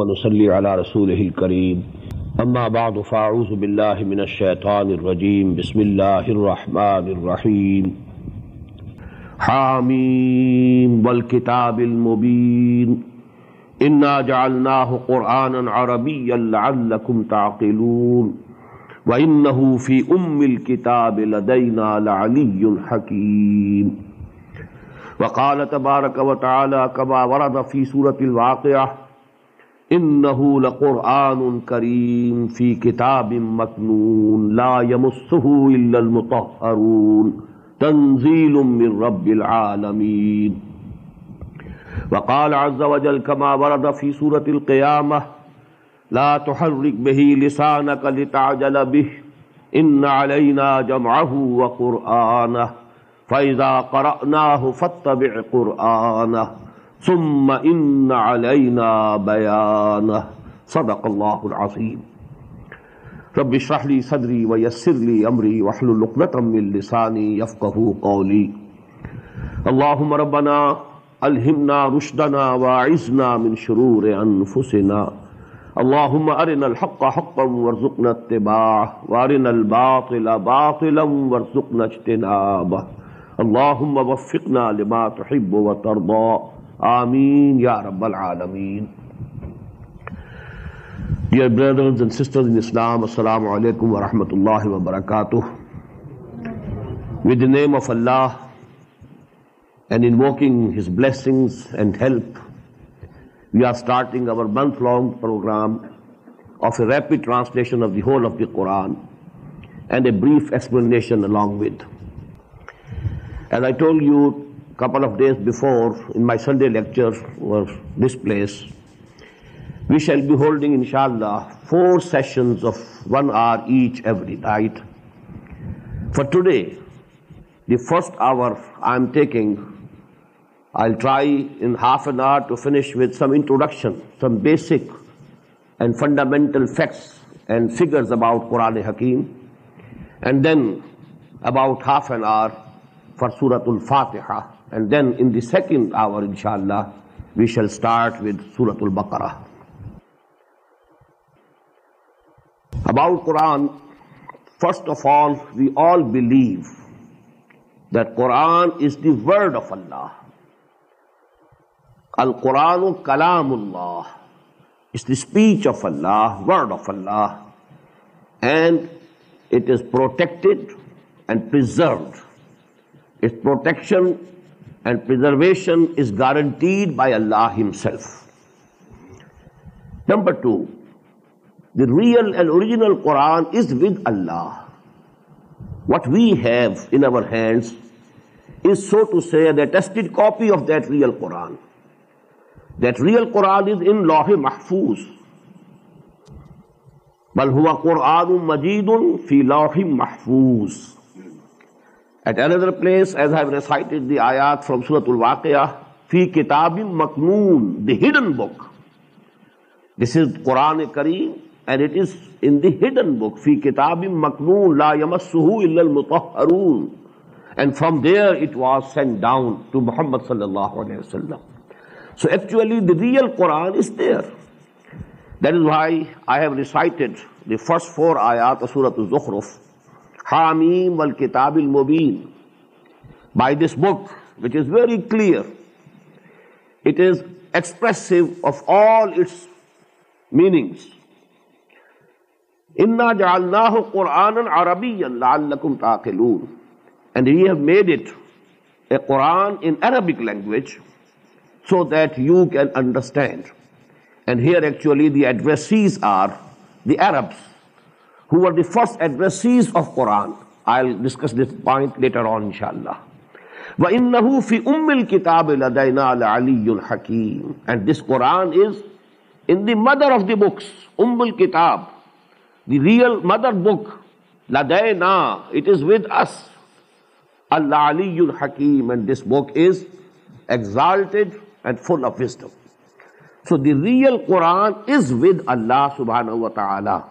ونصلي على رسوله الكريم اما بعد فاعوذ بالله من الشيطان الرجيم بسم الله الرحمن الرحيم حاميم والكتاب المبين انا جعلناه قرآنا عربيا لعلكم تعقلون وإنه في أم الكتاب لدينا لعلي حكيم وقال تبارك وتعالى كما ورد في سورة الواقعة انہو لقرآن کریم فی کتاب مکنون لا یمسہو الا المطہرون تنزیل من رب العالمین وقال عز وجل کما ورد فی سورة القیامة لا تحرک به لسانک لتعجل به ان علینا جمعہ وقرآنہ فَإِذَا قَرَأْنَاهُ فَاتَّبِعْ قُرْآنَهُ ثم ان علینا بیانہ صدق اللہ العظیم رب اشرح لي صدري ويسر لي امري واحلل عقدة من لساني يفقهوا قولي اللهم ربنا الهمنا رشدنا واعذنا من شرور انفسنا اللهم ارنا الحق حقا وارزقنا اتباعه وارنا الباطل باطلا وارزقنا اجتنابه اللهم وفقنا لما تحب وترضى اسلام السلام علیکم ورحمۃ اللہ وبرکاتہ Quran and a brief explanation along و couple of days before in my Sunday lecture this place we shall be holding ان شاء اللہ four session each every night for today the first hour I am taking I try in half an hour to finish with some introduction some basic and fundamental facts and figure about Quran حکیم and then about half an hour for سورت الفاتحہ then in seek we shall start with سورت البکر first of all we all believe قرآن القرآن کلام اللہ is the speech of Allah word of Allah and it is protected and protection and preservation is guaranteed by Allah himself number two the real and original Quran is with Allah what we have in our hands is so to see the tested copy of that real Quran that real Quran is in لاحی محفوظ بل ہوا قرآن مجید فی محفوظ at another place as have recited the آیات from سورت الواقعہ فی کتاب مکنون the hidden book this is Quran کریم and it is in the hidden book فی کتاب مکنون لا یمسہ الا المطہرون and from there it was send down to Muhammad صلی اللہ علیہ وسلم so actually the real Quran is there that is why I have recited the first four آیات سورت الزخرف حامیم الاب المبین by this book was very clear in قرآن عربی قرآن انبک language so that you can understand are the Arabs who were the first addressees of Quran. I'll discuss this point later on, inshallah. وَإِنَّهُ فِي أُمِّ الْكِتَابِ لَدَيْنَا لَعَلِيُّ الْحَكِيمِ And this Quran is in the mother of the books, أُمِّ الْكِتَابِ The real mother book, لَدَيْنَا It is with us. أَلَّا عَلِيُّ الْحَكِيمِ And this book is exalted and full of wisdom. So the real Quran is with Allah subhanahu wa ta'ala.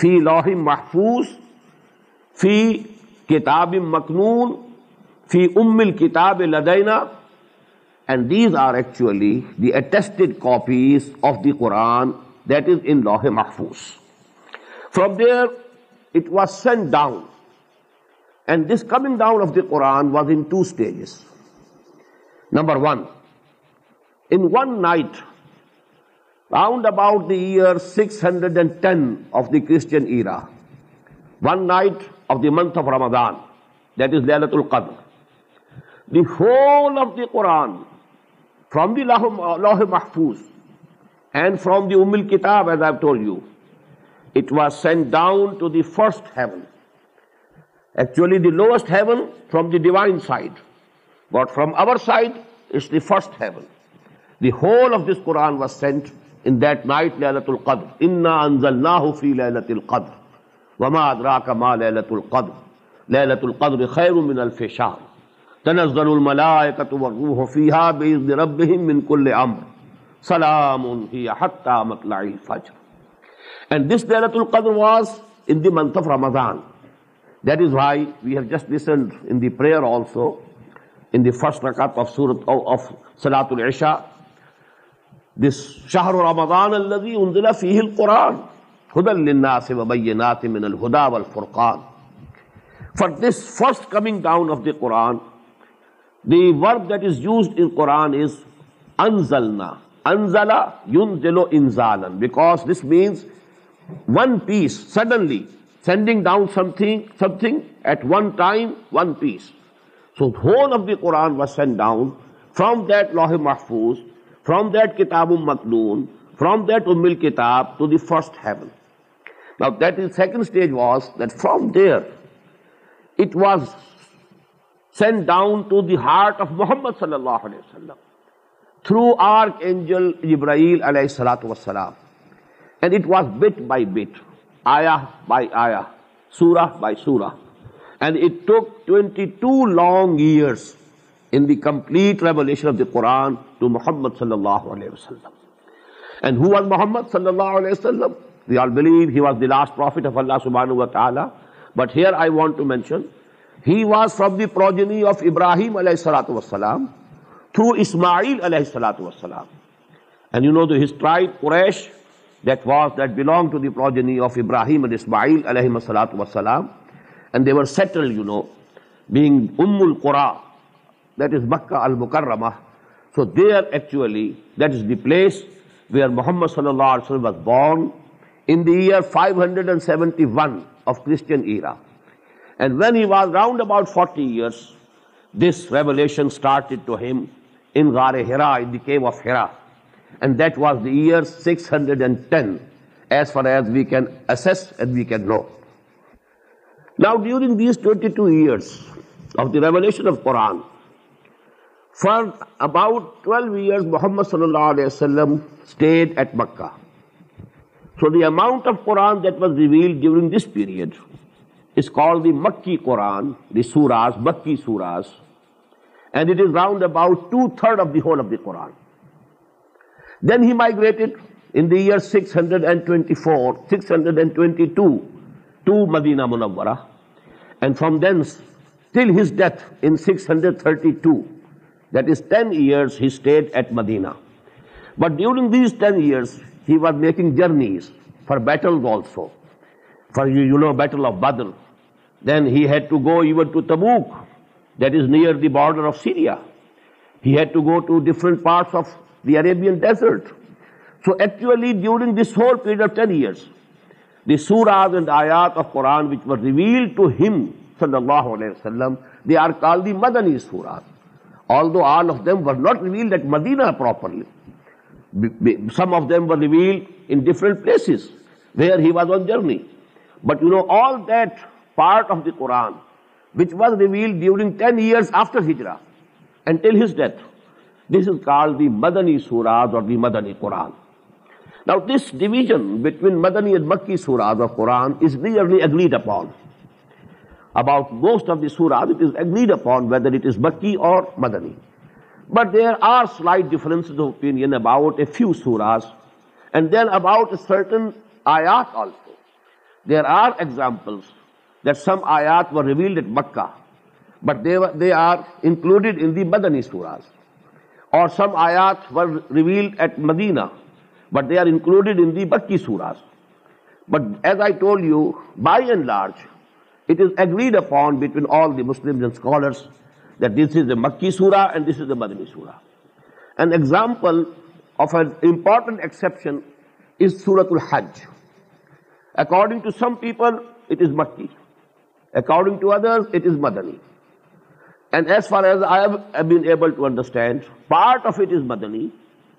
فی لوح محفوظ فی کتاب مکنون فی ام الکتاب لدینا and these are actually the attested copies of the Quran that is in لوح محفوظ from there it was send down and this coming down of the Quran was in two stages number one in one night six hundred ٹینسچنٹ down was sent in that night لہلت القدر انا انزل نہ فی لہلت القدر وما ادرا کا ما لہلت القدر لہلت القدر خیر من الف شاہ تنزل الملائکت والروح روح فیہا بیزن ربہم من کل عمر سلام ہی حتی مطلع الفجر and this لہلت القدر was in the month of Ramadan that is why we have just listened in the prayer also in the first rakat of Surah of, of salatul isha دس شہر رمضان الذي انزل فيه القرآن هدى للناس وبينات من الهدى والفرقان for this first coming down of the quran the verb that is used in quran is انزلنا انزل ينزل انزالا because this means one piece suddenly sending down something something at one time one piece so the whole of the quran was sent down from that lauh Mahfuz from that کتاب مکنون from that امل کتاب to the first heaven that is second stage was that from there it was send down to the heart of Muhammad صلی اللہ علیہ وسلم through arc Angel ابراہیل علیہ السلاۃ وسلام and it was bit by bit آیا بائی آیا سورہ بائی سورہ and it took twenty two long years in the complete revelation of the Quran to Muhammad صلی اللہ علیہ وسلم اینڈ ہو واز محمد صلی اللہ علیہ وسلم we all believe he was the last prophet of Allah سبحان و تعالیٰ but here I want to mention he was from the progeny of Ibrahim علیہ السلاۃ وسلام تھرو اسماعیل علیہ السلاۃ وسلام اینڈ یو نو دی ہسٹرائٹ Quraysh that was that belong to the progeny of Ibrahim and Ismail علیہ السلاۃ وسلام and they were settle you know being ام القرآن پلیس محمد صلی اللہ علیہ فار اباؤٹ ٹویلو ایئر محمد صلی اللہ علیہ وسلم stayed at Mecca so the amount of Quran that was reveal during this period is call the مکی قرآن دی سوراس مکی surahs and it is round about two third of the whole of the Quran then he migrated in the year six hundred and twenty four six hundred and twenty two to Medina منورہ and from then till his death in six hundred thirty two that is ten years at Medina but ڈیورس head is near the بارڈریاڈ such period Quran اللہ علیہ وسلم all though all of them were not revealed at Medina properly some of them were revealed in different places where he was on journey but you know all that part of the Quran which was revealed during ten years after ہجرا and till his death this is call the مدنی surahs or the مدنی Quran now this division between مدنی and مکی surahs or Quran is nearly agreed upon about most of the سوراز upon but there آرائٹ and then about there are exam سوراز or مکی سورا this is a مدنی سوراگزمپلٹنٹ according to some people it is مکی according to other and as فارڈرسٹینڈ part of it is مدنی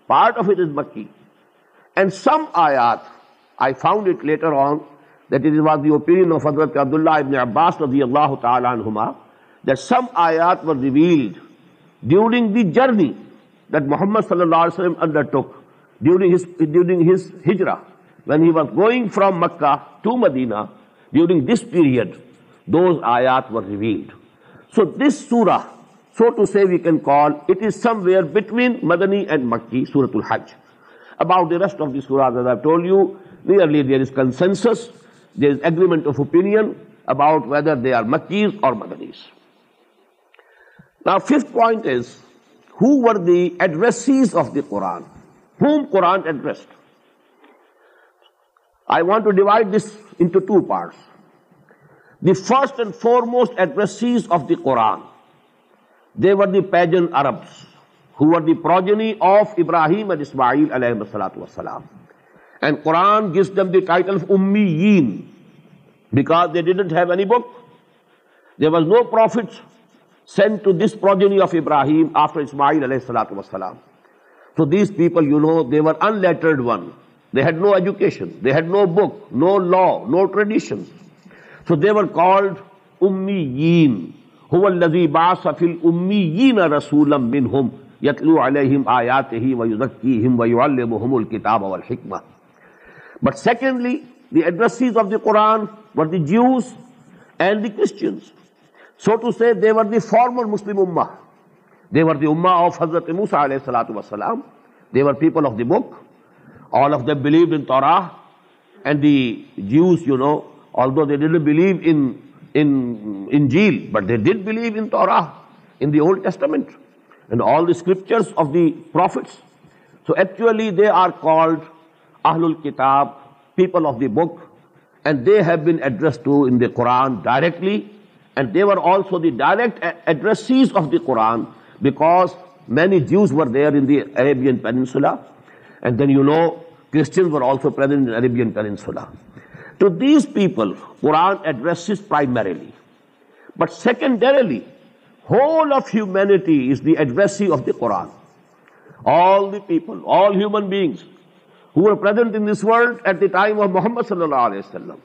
part of it is مکی and some آیات I found it later on that is was the opinion of حضرت عبداللہ ابن عباس رضی اللہ تعالیٰ عنہما that some ayat were revealed during the journey that Muhammad صلی اللہ علیہ وسلم undertook during during his hijra when he was going from Mecca to Medina during this period those ayat were revealed so this surah so to see we can call it as somewhere between مدنی and مکی سورت الحج about the rest of the surahs tell you nearly there is consensus for most of the Quran they the progeny of Ibrahim Ismail وسلام and Quran gives them the title امیین because they didn't have any book they was no prophet send to this progeny of Ibrahim after Ismail علیہ السلام وسلام so these people you know they were in lettered when they had no education they had no book no law no tradition so they were called امیین ہوزی باس افل امیین رسول یتلو علیہم آیات ہی ویزکیم ویو المحم الکتاب اور حکمت بٹ سیکلیم بک آف دے ڈیلیو بٹاڈ book and they have been address who were present in this world at the time of Muhammad sallallahu alayhi wa sallam.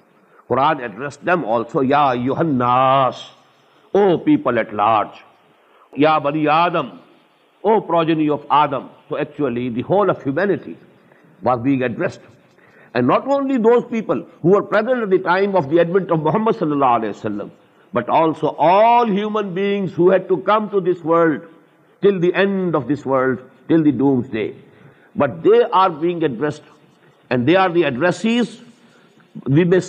Quran addressed them also, Ya Yuhannas, O people at large, Ya Bani Adam, O progeny of Adam. So actually the whole of humanity was being addressed. And not only those people who were present at the time of the advent of Muhammad sallallahu alayhi wa sallam, but also all human beings who had to come to this world till the end of this world, till the doomsday. But they آرگسڈ and they are the address we میں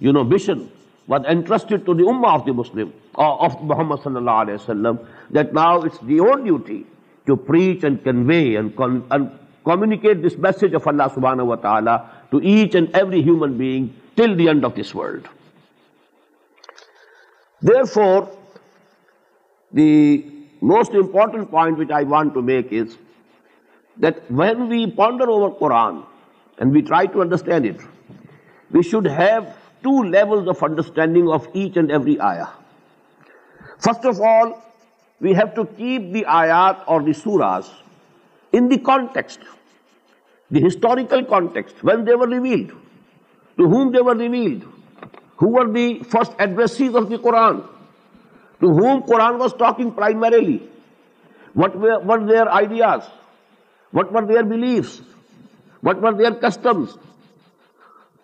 most important point which I want make when we ponder over Quran we try to understand it we should have fit of all view to keep the آیا ہلٹیکس primarily what what their ideas what are their belief what are their customs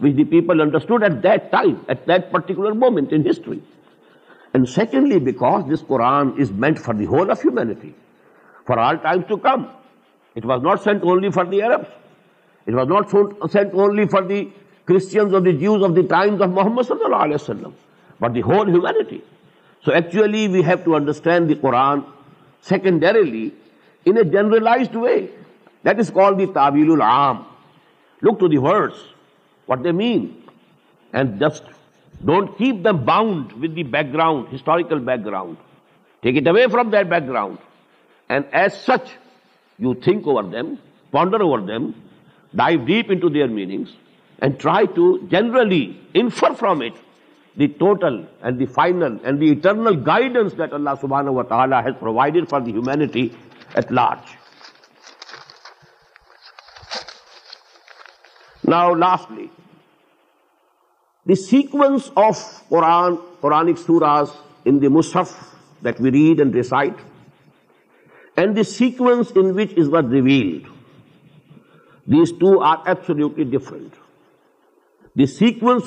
پیپلسٹنڈ at that time موومینٹریز میں what mind just don't keep داؤنڈ background historical background and as such you think over them ponder over them dive deep انگس and try to generally سبحان و تعالیٰ for دیارج نا lastly the sequence of پورانس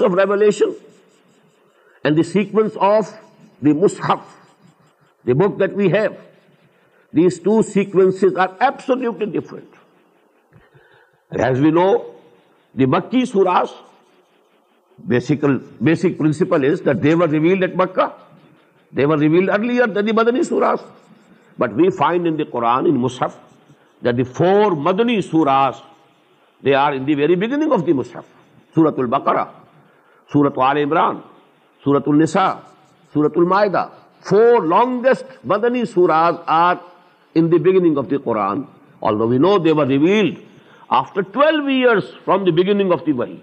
of revelation sequence of the book that we have دیو sequence are ایپس different has we know مکی سوراس بیسکل بیسک پرنسپل بکرا سورت المران سورت السا سورت المایدا فور لانگسٹ مدنی سوراج آر ان بگینگ قورانو دیور beginning of the we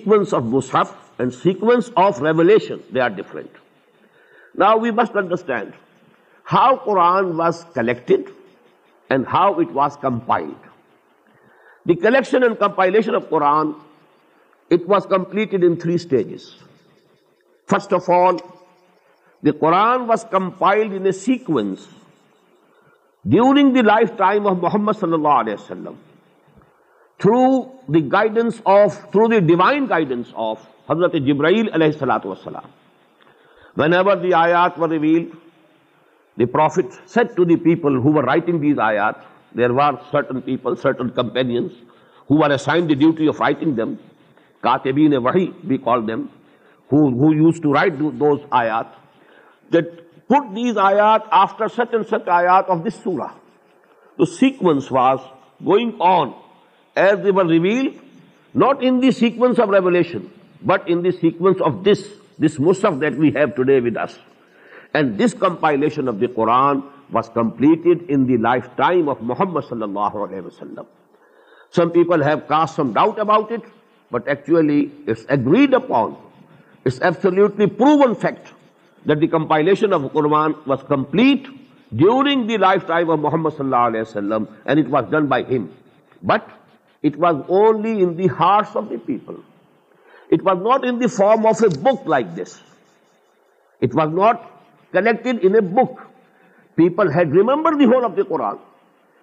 three stages first of all the Quran was compiled a sequence during the lifetime of Muhammad صلی اللہ علیہ وسلم through the guidance of through the divine guidance of حضرت جبرائیل علیہ السلات وسلام when ever the ayat و reveal the prophet sent to the people who are writing these ayat there were certain people certain companions who are assign the duty of writing them کاتبین وحی be call them who used to write those ayat that put these ayat after such and such ayat of this surah. The sequence was going on as they were revealed, not in the sequence of revelation, but in the sequence of this Musaf that we have today with us. And this compilation of the Quran was completed in the lifetime of Muhammad sallallahu alaihi wasallam. Some people have cast some doubt about it, but actually it's agreed upon. It's absolutely proven fact واسلیٹ during محمد صلی اللہ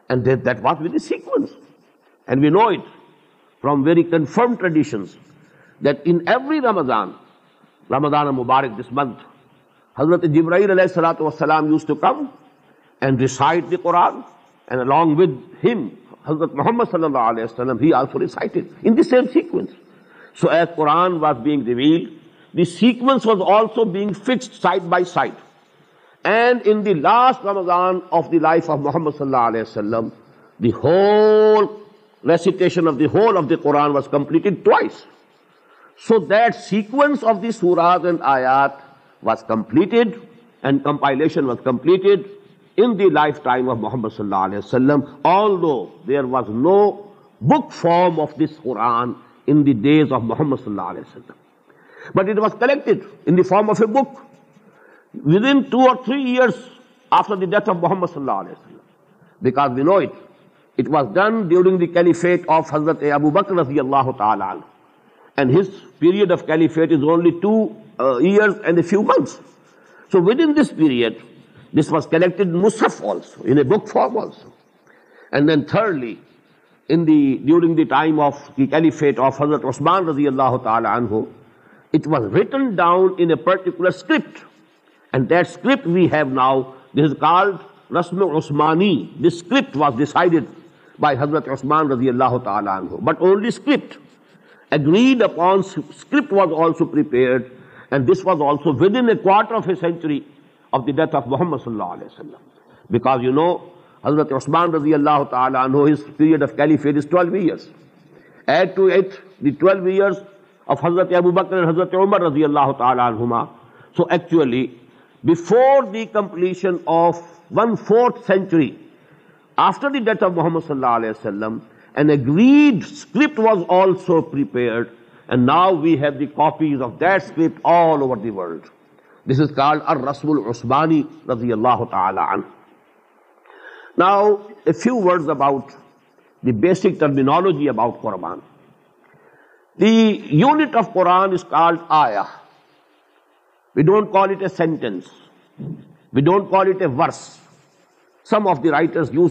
علیہ we know from variation Ramzan Ramzan مبارک this month حضرت جبرائیل علیہ السلاۃ وسلام use to come and recite the Quran and along with him حضرت محمد صلی اللہ علیہ وسلم he also recited in the same sequence so as Quran was being reveal the sequence was also being fixed side by side and in the last Ramzan of the life of Muhammad صلی اللہ علیہ وسلم the whole recitation of the whole of the Quran was completed twice so that sequence of the سوراز and آیات وازلیٹ Muhammad ابو بکرضی اللہ تعالیٰ few means so this پیریڈوز written down by حضرت عثمان رضی اللہ تعالیٰ واز آلسو پر حضرت عمر صلی اللہ ناؤ ویو دیٹ اسکریٹ عثمانی رضی اللہ تعالی ناؤز about the basic terminology about قربان دیوز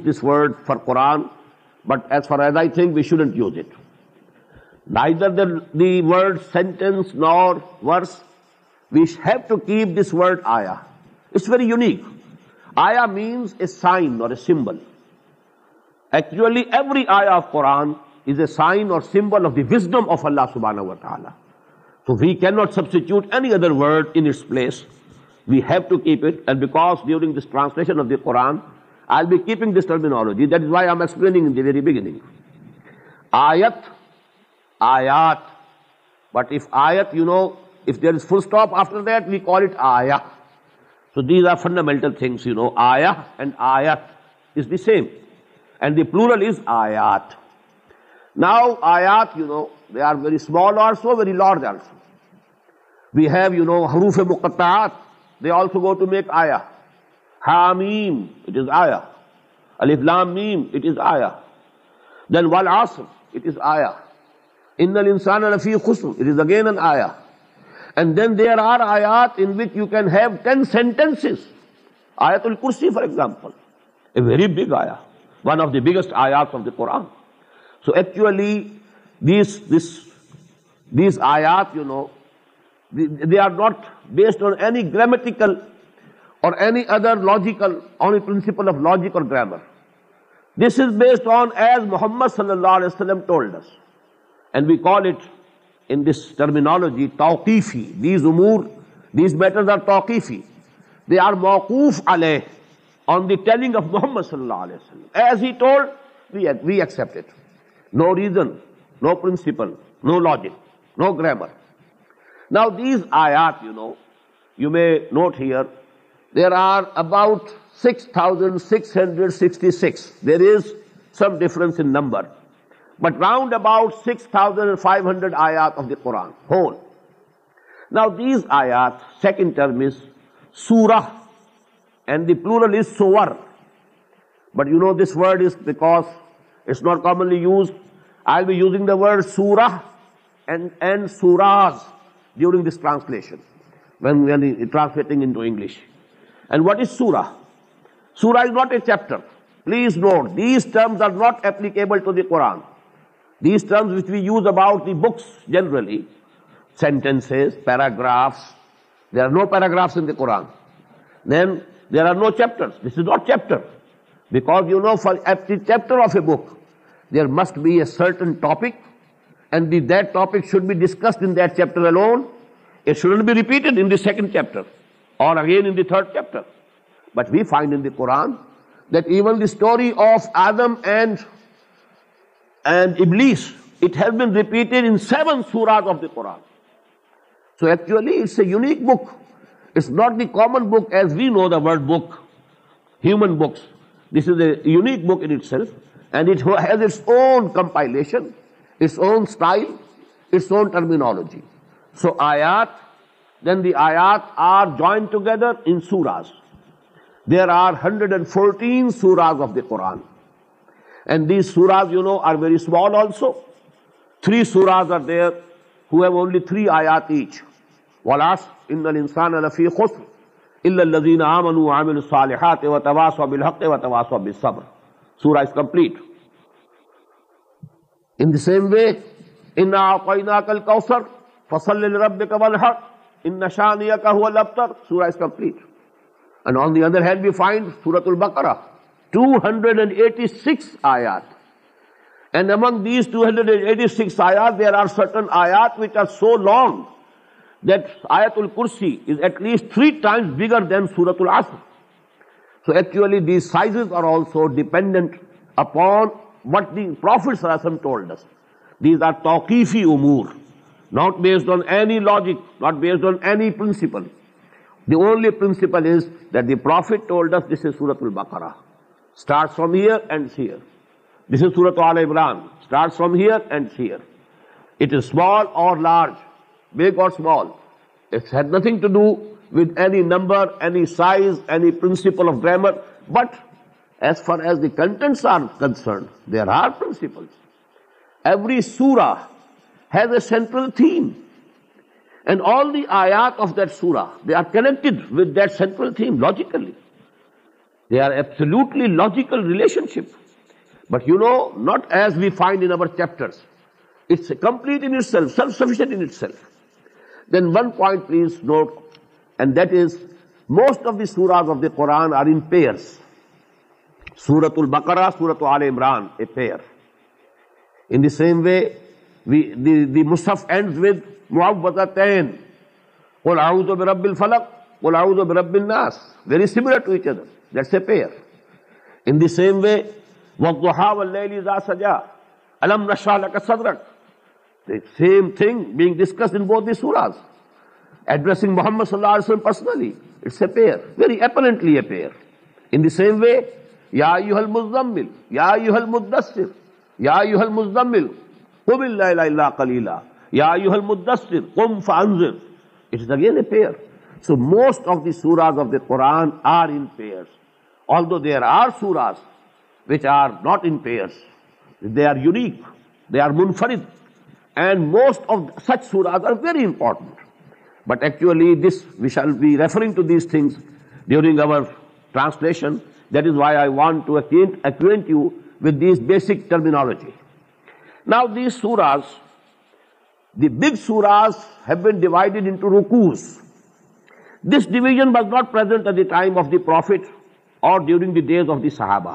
this word for Quran we shouldn't symbol of اللہ سبحہ during قوران I be keeping ayat but if ayat you know if there is full stop after that we call it ayah so these are fundamental things you know ayah and ayat is the same and the plural از آیات now ayat you know they are very small also very large also we have you know حروف مقطعات they also go to make ayah حامیم it is آیا الفلام میم it is آیا دین ول آسم it is آیا in السان الفی خسن اٹ از اگین این آیا اینڈ دین دیر آر آیات in which you can have ten sentence آیت الکرسی for example a very big آیا ون آف دی بگیسٹ آیات of the Quran so actually this this دیس آیات you know they are not based on any grammatical or any other logical on a principle of logic or grammar this is based on as Muhammad صلی اللہ علیہ وسلم told us and we call it in this terminology توقیفی these امور these matters are توقیفی they are موقوف علیہ آن دی telling of Muhammad صلی اللہ علیہ وسلم as he told we accept it no reason no principle no logic no grammar now these I آپ you know you may note here there are about six thousand six hundred sixty six there is some difference in number but round about six thousand five hundred آیات قوران ہو پلور but you know this would is back نوٹلیشن please don't these terms are not اپبل Quran books generally sentence paragraphs بھی repeated but we find and and Iblis. It has been repeated in 7 surahs of the Quran. So actually it's a unique book. It's not the common book as we know the word book, human books. This is a unique book in itself, and it has its own compilation, its own style, its own terminology. So ayat, then the ayat are joined together in surahs. There are 114 surahs of the Quran. And these سوراز you know are very small also three سوراز are there who have only three آیات H ولاس ان انسان الفی خسر الا الذين امنوا وعملوا الصالحات وتواصوا بالحق وتواصوا بالصبر سورہ is complete in the same way ان اعطیناک الکوثر فصل لربك والحق ان شانئک هو الابتر سورہ is complete and on the other hand we find سورۃ البقرہ two hundred and eighty six آیاتریز آر توی امور ناٹ بیسڈیسور Starts from here and here. This is Surah Al-Imran. Starts from here and here. It is small or large, big or small. It had nothing to do with any number, any size, any principle of grammar. But as far as the contents are concerned, there are principles. Every surah has a central theme. And all the ayat of that surah, they are connected with that central theme logically. They are absolutely logical relationship but you know not as we find in over chapter it's complete in self self sufficient in self then one point please note and that is most of the سوراز of the Quran are in pairs سورت البقرا سورت عال عمران a pair in the same way the مصف ends with معوضہ تین قل اعوذ برب الفلق قل اعوذ برب الناس very similar to each other that's a pair. In the same way, وَالْضُحَا وَاللَّيْلِ ذَا سَجَا أَلَمْ نَشْرَ لَكَ صَدْرَكَ The same thing being discussed in both these surahs. Addressing Muhammad sallallahu alayhi wa sallam personally. It's a pair. Very apparently a pair. In the same way, يَا أَيُّهَا الْمُزَّمِّلِ يَا أَيُّهَا الْمُدَّسِّرِ يَا أَيُّهَا الْمُزَّمِّلِ قُبِ اللَّهِ لَا إِلَّا قَلِيلًا يَا أَيُّهَا الْمُدَّسِّرِ قُمْ فَعَنْزِرِ It is again a pair. So most of the surahs of the Quran are in pairs. Basic terminology نا دیس دی بگ سورازیڈ انس division was not per ڈیور days of the صحابہ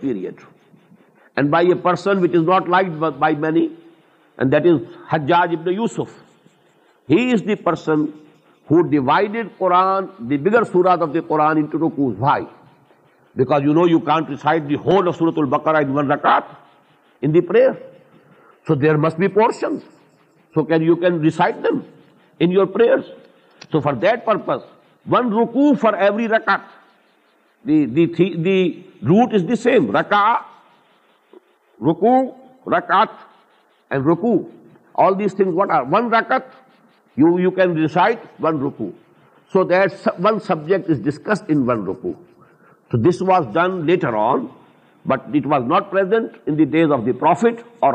period and by a not like you know you کینسائڈ so there must be portion so can you کینسائڈ then your for درپز one رکو for every رکت the root is them رکا رکو رکت and رکو all this what are one رکت you you can decide one روکو so that one subject was done later on but was not per days of the prophet or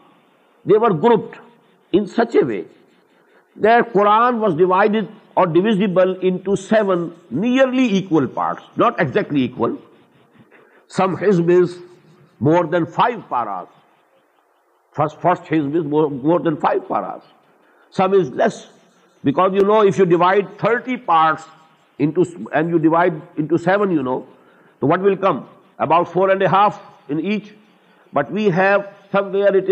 وے دون parts not exactly is more less because you know you divide thirty parts what will come about four and but we have week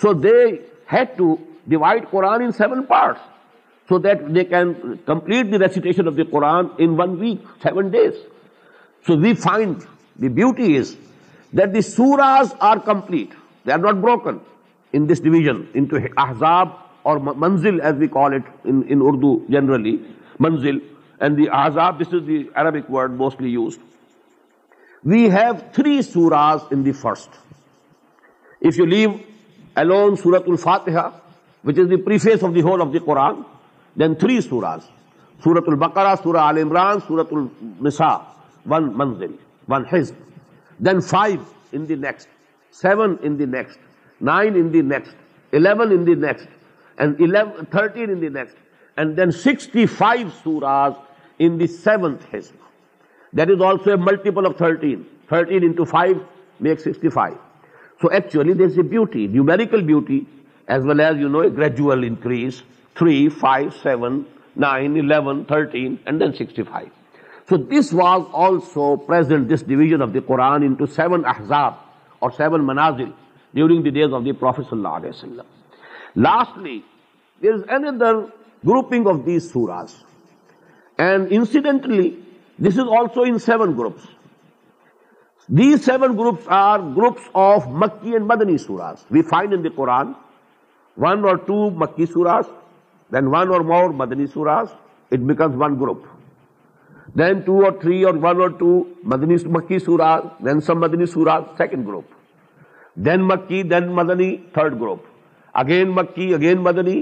so they had Quran week seven days first الفاتحہ which is the Quran then three سوراز سورت عمران سورت المسا one منزل one حزب then five in the next seven in the next nine in the next eleven in the next and thirteen in the next and then sixty five surahs in the seventh حزب that is also a multiple of thirteen thirteen into five make sixty five so actually there is a beauty numerical beauty as well as you know a gradual increase three five seven nine eleven thirteen and then sixty five so this was also پروراز we find Quran one or two مکی Swaraj more مدنی سوراج one group three مکی then some مدنی سورا second group then مکی then مدنی third group again مکی اگین مدنی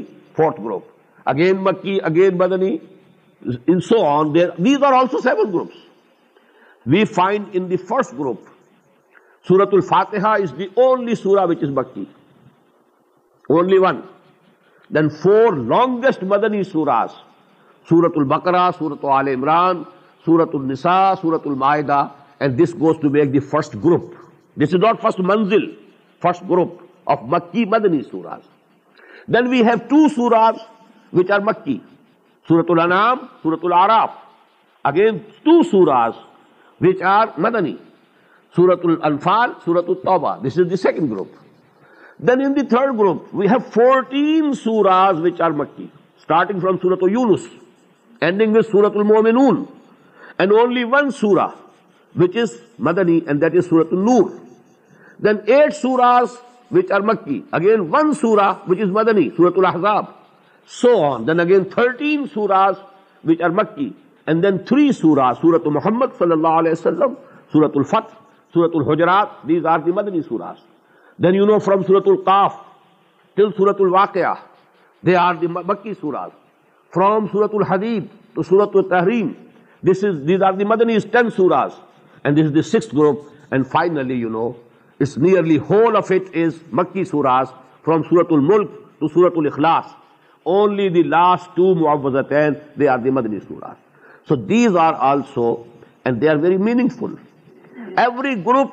گروپ وی فائنڈ گروپ سورت الاتحا از وچ از مکی only one then four longest مدنی سوراج سورت البقرہ سورت عمران سورت النساء سورت سورت سورت سورت سورت المائدہ and this this this goes to to to make the the the first first first group group group group is is not منزل آف مکی مکی مکی مدنی مدنی سوراز سوراز سوراز سوراز then then we we have have which which which are are are الانام العراف again الانفال التوبہ second in third fourteen starting from سورت یونس محمد صلی اللہ علیہ وسلم سورت الفت الحجرات دین یو نو فرام سورت القاف ٹل سورت الواقع دے آر دی مکی سوراج فرام سورت الحدیب group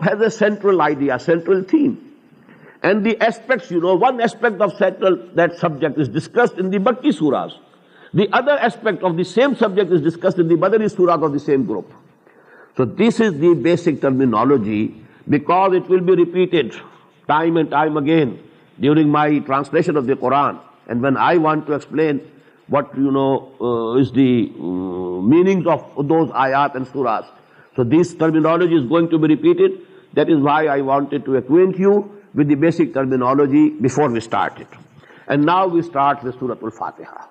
has a central ideal discuss مکی Swaraj The other aspect of the same subject is discussed in the Badri surah of the same group. So this is the basic terminology, because it will be repeated time and time again during my translation of the Quran. And when I want to explain what, uh, is the uh, meanings of those ayat and surahs. So this terminology is going to be repeated. That is why I wanted to acquaint you with the basic terminology before we started. And now we start with Surah Al-Fatiha.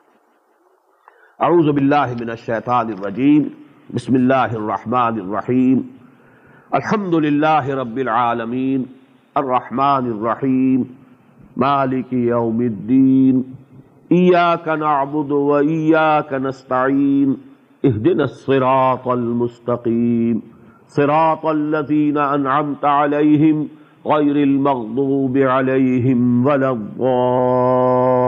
اعوذ باللہ من الشیطان الرجیم بسم اللہ الرحمن الرحیم الحمد للہ رب العالمین الرحمن الرحیم مالک یوم الدین ایاک نعبد و ایاک نستعین اہدنا الصراط المستقیم صراط الذین انعمت علیہم غیر المغضوب علیہم ولا الضال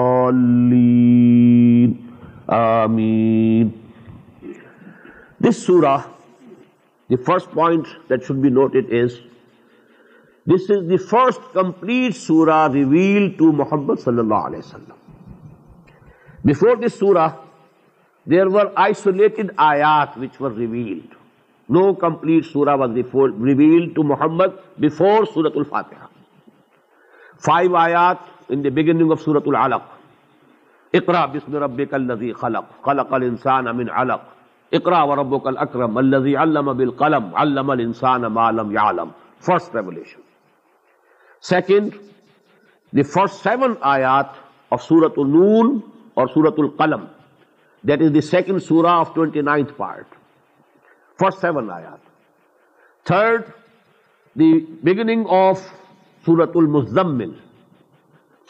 آمین دس سورہ be noted is this is the first complete سورہ صلی اللہ علیہ وسلم بفور دس سورہ دیر ور ور آئسولیٹڈ آیات وچ ریویلڈ نو کمپلیٹ سورہ سورت الفاتحہ فائیو آیات ان بگننگ آف سورت العلق اقرا بسم ربک الذی خلق خلق الانسان من علق اقرا وربک الاکرم الذی علم بالقلم علم الانسان ما لم يعلم first revelation second the first seven آیات آف سورت النون اور سورت القلم دیٹ از دی سیکنڈ سورہ of twenty ninth part first seven آیات تھرڈ دی بگننگ آف سورت المزمل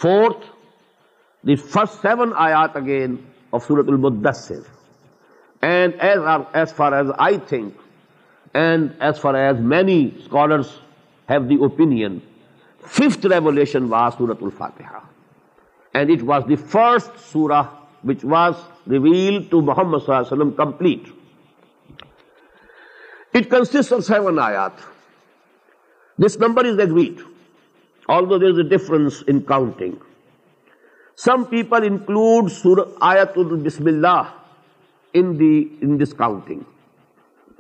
فورتھ فسٹ سیون آیات اگین آف سورت الف and as far as I think and as far as many scholars دیپینئن fifth ریولیحا the first سورہ which was reveal to Muhammad complete consist seven this number is a get also there is a difference in کا some people include سر آیت البسم اللہ ان ان دی دس counting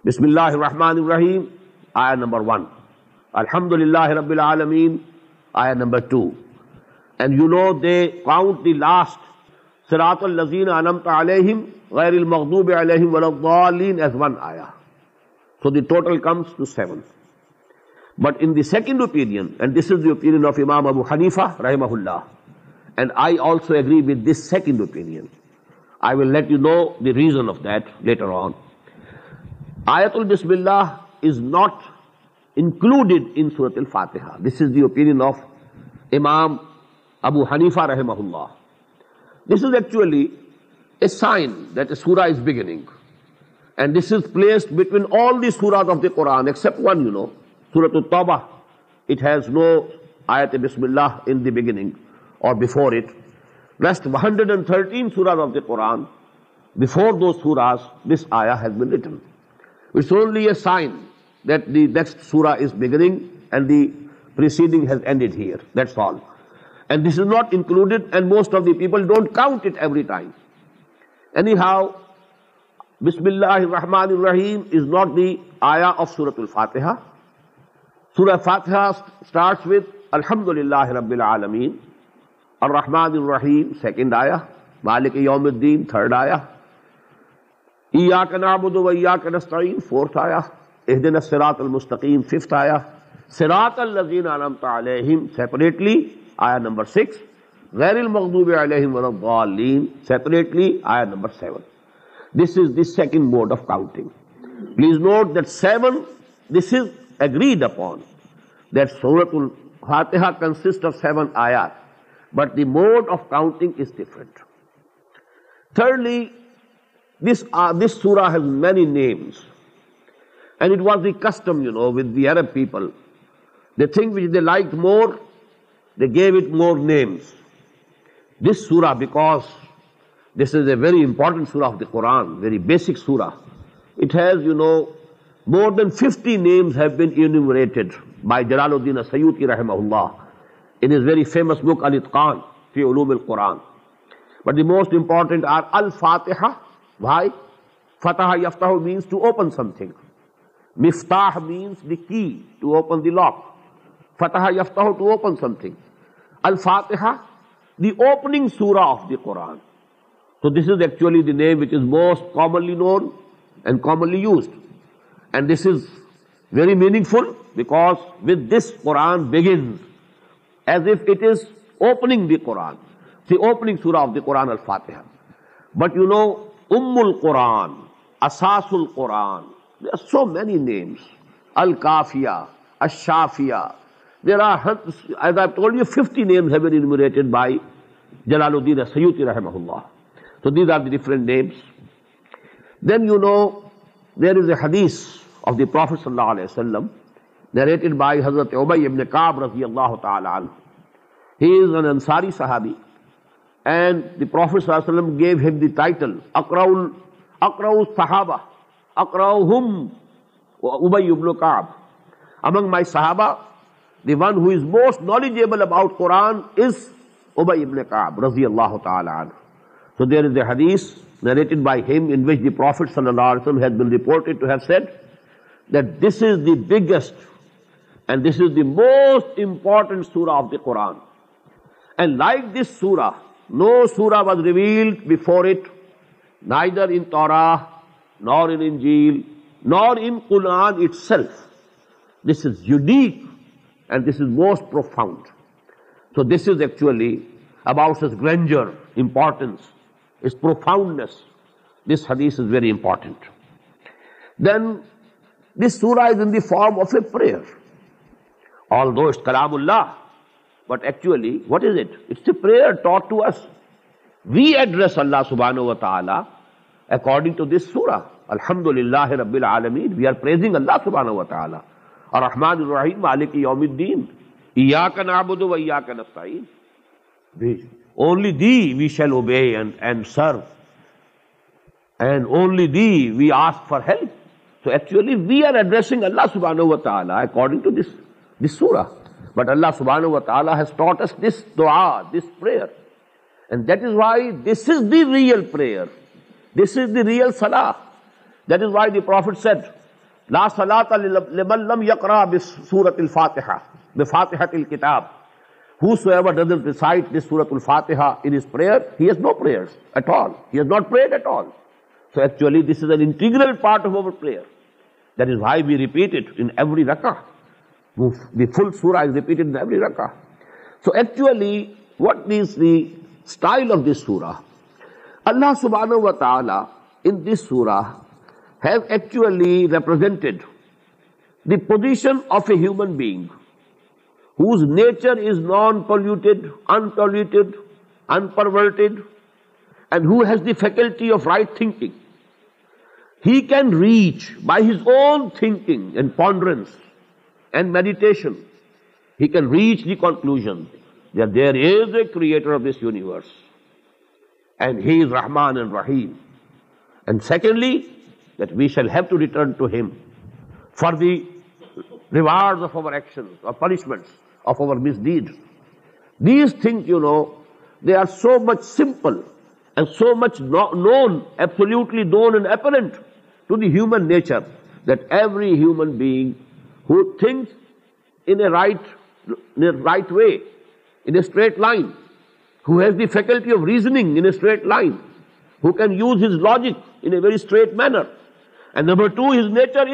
بسم اللہ الرحمن الرحیم آیا نمبر ون الحمد للہ رب العالمین آیا number two and you know they count the last الزین علیہم غیر علیہم ولین ایز ون آیا so the total comes to seven but in the second opinion and this is the opinion of امام ابو حنیفہ رحمہ اللہ and I also agree with this second opinion I will let you know the reason of that later on آیت البسم اللہ is not included in صورت الفاتحہ دس is the opinion of امام ابو حنیفہ رحمہ اللہ this is actually a sign that a سورا is beginning and this is placed between all the سورا of the Quran except one you know سورت التوبہ it has no آیت بسم اللہ ان دی بگننگ رحمان الرحیم از ناٹ دی آیا الحمد للہ رب العالمین الرحمن الرحیم سیکنڈ آیا مالک یوم الدین تھرڈ آیا ایاک نعبد و ایاک نستعین فورتھ آیا اہدنا الصراط المستقیم ففتھ آیا صراط الذین انعمت علیہم سیپریٹلی آیا نمبر سکس غیر المغضوب علیہم ولا سیپریٹلی آیا number seven this is this second mode of counting please note that seven this is agreed upon that سورت الفاتحہ کنسٹ آف سیون آیات but the mode of counting تھرڈلیز many names the thing like more names this سورا because this is a very important Quran very basic سورا it has no more than fifty names by جلال الدین سیدود کی رہا ری famous book Khan tube القرآنٹینٹ are الفاتحا why فتح فتح الفاتحی full back with this Quran حدیس of the prophet صلی اللہ علیہ وسلم نیریٹڈ بائی حضرت عبی ابن کعب رضی اللہ تعالی عنہ ہی از این انصاری صحابی اینڈ دی پروفیٹ صلی اللہ علیہ وسلم گیو ہم دی ٹائٹل اکرا اکرا صحابہ اکرا ہم ابئی ابن کعب امنگ مائی صحابہ the one who is most knowledgeable about Quran is ابئی ابن کعب رضی اللہ تعالی عنہ سو دیر از اے حدیث نیریٹڈ بائی ہم ان وچ دی پروفیٹ صلی اللہ علیہ وسلم has been reported to have said that this is the biggest most important Quran and like this سورا نو سورا was revealed nor Anil nor itself this is unique and this is most profound so this is actually about its گرینجرٹینس پروفاؤنڈنس دس حدیث is very important then this سورا is in form of a prayer all دوست کلام اللہ but actually what is it it's the prayer talk to us we address اللہ سبحان و تعالی according to this سورا الحمد للہ رب العالمین وی آر پریزنگ اللہ سبحان و تعالی اور رحمان الرحیم مالک یوم الدین ایا کا نابود و ایا کا نستعین only thee we shall obey and and serve and only thee we ask for help تو ایکچولی وی آر ایڈریسنگ اللہ سبحان و تعالی اکارڈنگ ٹو دس بٹ اللہ سب فاتحاس نوٹ ایٹ آل سو ایک دس از اینگریز وائی بی ریپیٹ رقم فلور اللہ سبحان و تعالیس represented the positioning nature is non pulled انپلوٹیڈ in پریکلٹی of right thinking he can reach by his own thinking and ponderance and meditation, he can reach the conclusion that there is a creator of this universe, and he is Rahman and Rahim. And secondly, that we shall have to return to him for the rewards of our actions or punishments of our misdeeds. These things, they are so much simple and so much known, absolutely known and apparent to the human nature, that every human being think right way انٹریٹ line who has the faculty of reasoning line who can use his logic انٹریٹ manner and number there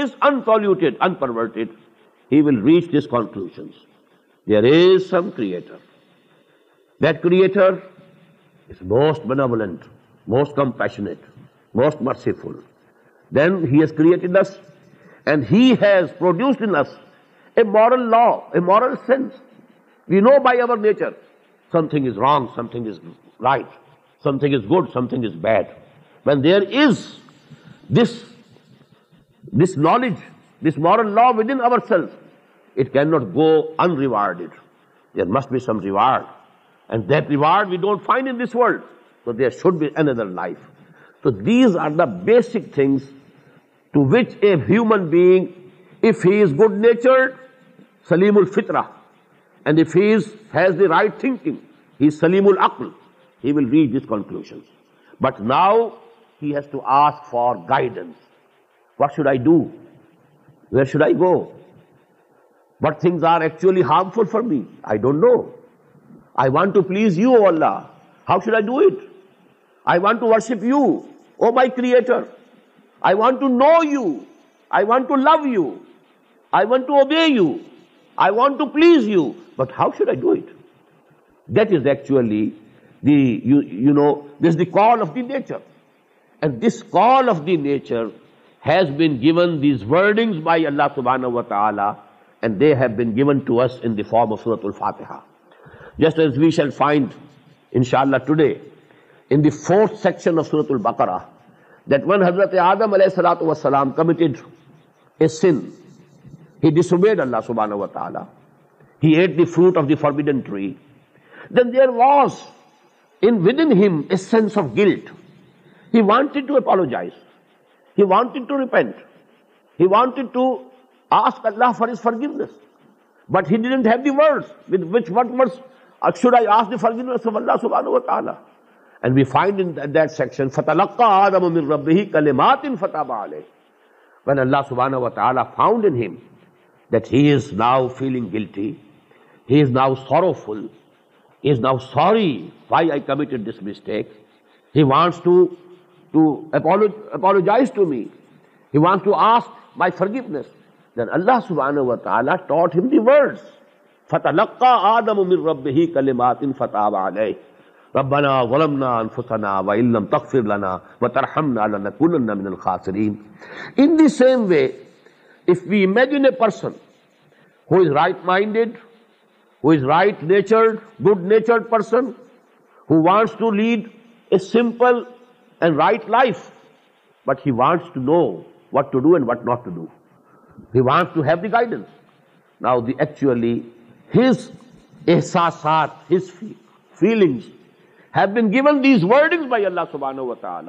is some کروسٹ benevolent most compassionate most merciful then head نس And He has produced in us a moral law, a moral sense. We know by our nature, something is wrong, something is right, something is good, something is bad. When there is this knowledge, this moral law within ourselves, it cannot go unrewarded. There must be some reward. And that reward we don't find in this world. So there should be another life. So these are the basic things to which a human being, if he is good-natured, Salimul Fitrah, and if he has the right thinking, he is Salimul Aql, he will reach these conclusions. But now he has to ask for guidance. What should I do? Where should I go? What things are actually harmful for me? I don't know. I want to please you, O Allah. How should I do it? I want to worship you, O my Creator. فاتح جیل find ان شاء اللہ سورت البکرا that one حضرت آدم علیہ السلاۃ وسلام کمیٹیڈ اے سن ہی ڈسوبیڈ اللہ سبحانہ و تعالیٰ he ate the fruit of the forbidden tree then there was in with in him a sense of guilt he wanted to apologise he wanted to repent he wanted to ask Allah for his forgiveness but he didn't have the word with which what word اکشر I ask the forgiveness Allah سبحانہ و تعالیٰ And we find in that, that section, فَتَلَقَّ آدَمُ مِن رَبِّهِ كَلِمَاتٍ فَتَابَ عَلَيْهِ When Allah subhanahu wa ta'ala found in him that he is now feeling guilty, he is now sorrowful, he is now sorry why I committed this mistake, he wants to, to apologize to me, he wants to ask my forgiveness. Then Allah subhanahu wa ta'ala taught him the words, فَتَلَقَّ آدَمُ مِن رَبِّهِ كَلِمَاتٍ فَتَابَ عَلَيْهِ ربنا ظلمنا انفسنا وان لم تغفر لنا وترحمنا لنكونن من سمپلائف but he guidance now the ایچولیساسات رحیم المستی و تعالیٰ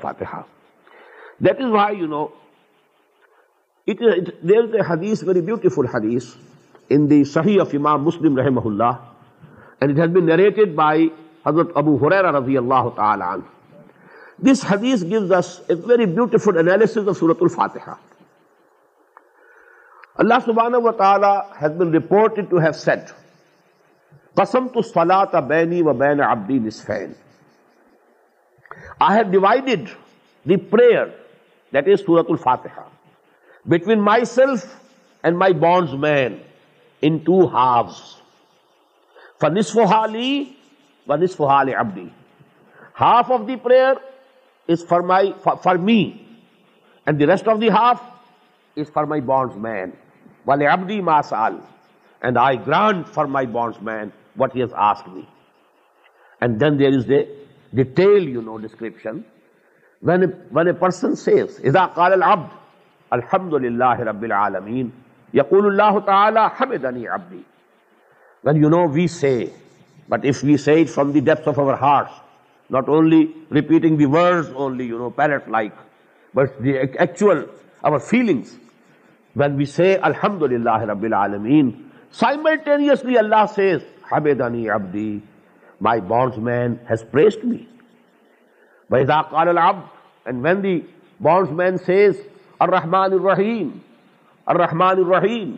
فاتحا that is why you know it there is a hadith very beautiful حدیث ان دی صحیح آف امام مسلم رحم اللہ and it has be narrated by Hazrat Abu Hurairah رضی اللہ تعالی عنہ this hadith gives us a very beautiful analysis of سورت الفاتحہ اللہ سبحانہ و تعالی has been reported to have said قسم تو سلا بینی و بین عبدی نصفین I have divided the prayer between my bondsman half of the the half is for my bondsman سال and I grant for my bondsman what me and then their detail you know description when a, when a person says اذا قال العبد الحمد لله رب العالمين يقول الله تعالى حمدني عبدي when you know we say but if we say it from the depth of our hearts not only repeating the words only you know parrot like but the actual our feelings when we say الحمد لله رب العالمين simultaneously Allah says حمدني Abdi my bondsman has praised me وَإِذَا قَالَ الْعَبْدُ And when the bondsman says, الرحمن الرحیم الرحمن الرحیم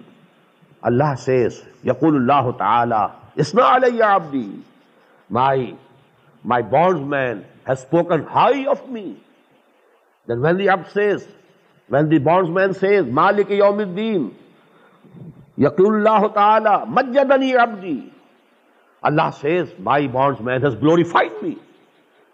اللہ says یقول اللہ تعالی اسمع علی عبدی my my bondsman has spoken high of me then when the abd says when the bondsman says مالک یوم الدین یقول اللہ تعالی مجدنی عبدی Allah says my bondsman has glorified me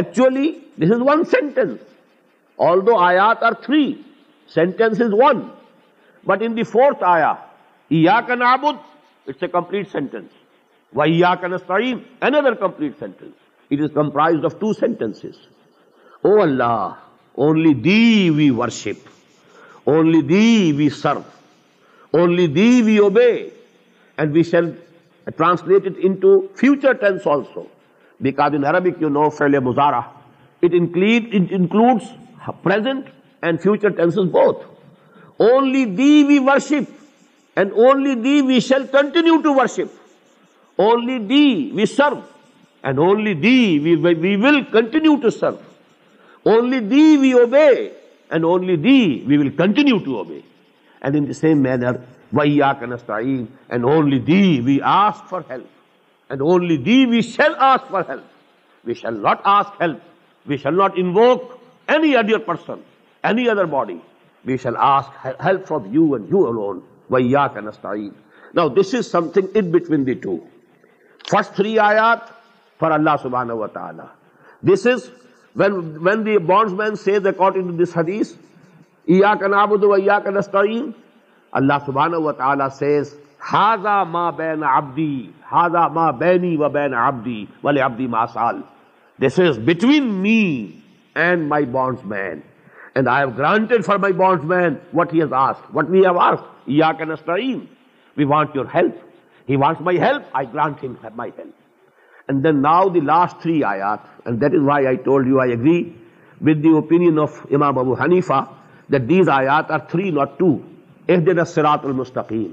actually this is one sentence although آیات are three sentence is one but in the fourth آیا ایا کا نابد اٹس اے کمپلیٹ سینٹینس و ایا کا نسائم اندر complete sentence it is comprise of two sentence O Allah only thee we worship only thee we serve only thee we obey and we shall translated into future tense also because in Arabic you know fairly muzara. It, include, it includes present and future tenses both. Only thee we worship and only thee we shall continue to worship. Only thee we serve and only thee we, we will continue to serve. Only thee we obey and only thee we will continue to obey. And in the same manner, وَإِيَّاكَ نَسْتَعِينَ And only thee we ask for help. And and only the the we we we we shall shall shall shall ask ask ask for for help help help not not any any other other person body from you you alone ویا now this is something in between two first three آیات اللہ و تعالی دس از ہاضا ما بین عبدی ہاضا ما بینی و بین عبدی ولی عبدی ما سال this is between me and my bondsman and I have granted for my bondsman what he has ask what we have ask یا کین اسٹرائیم we want your help he wants my help I grant him my help and then now the last three I art and that is why I told you I agree with the opinion of امام ابو حنیفہ that these آیات are three not two اح دن سرات المستقیم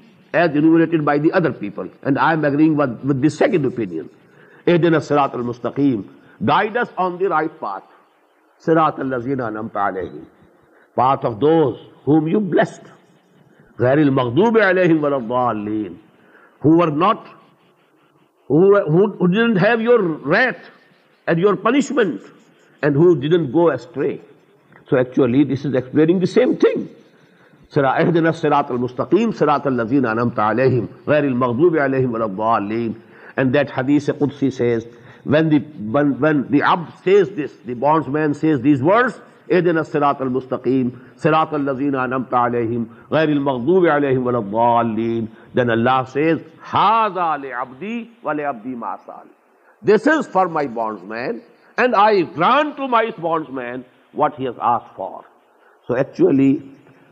as enumerated by the other people and I am agreeing with the second opinion اے دن سرات المستقیم guide us on the right path سرات الزین انم پالیہ path of those whom you blessed غیر المغدوب علیہم ولا الضالین who were not who, who didn't have your wrath and your punishment and who didn't go astray so actually this is explaining the same thing سرا اہدنا سرات المستقیم سرات الذین انمت علیہم غیر المغضوب علیہم ولا الضالین اینڈ دیٹ حدیث قدسی says when the when, when the ab says this the bondsman says these words اہدنا سرات المستقیم سرات الذین انمت علیہم غیر المغضوب علیہم ولا الضالین then Allah says حاذا لعبدی ولعبدی ما سال this is for my bondsman and I grant to my bondsman what he has asked for so actually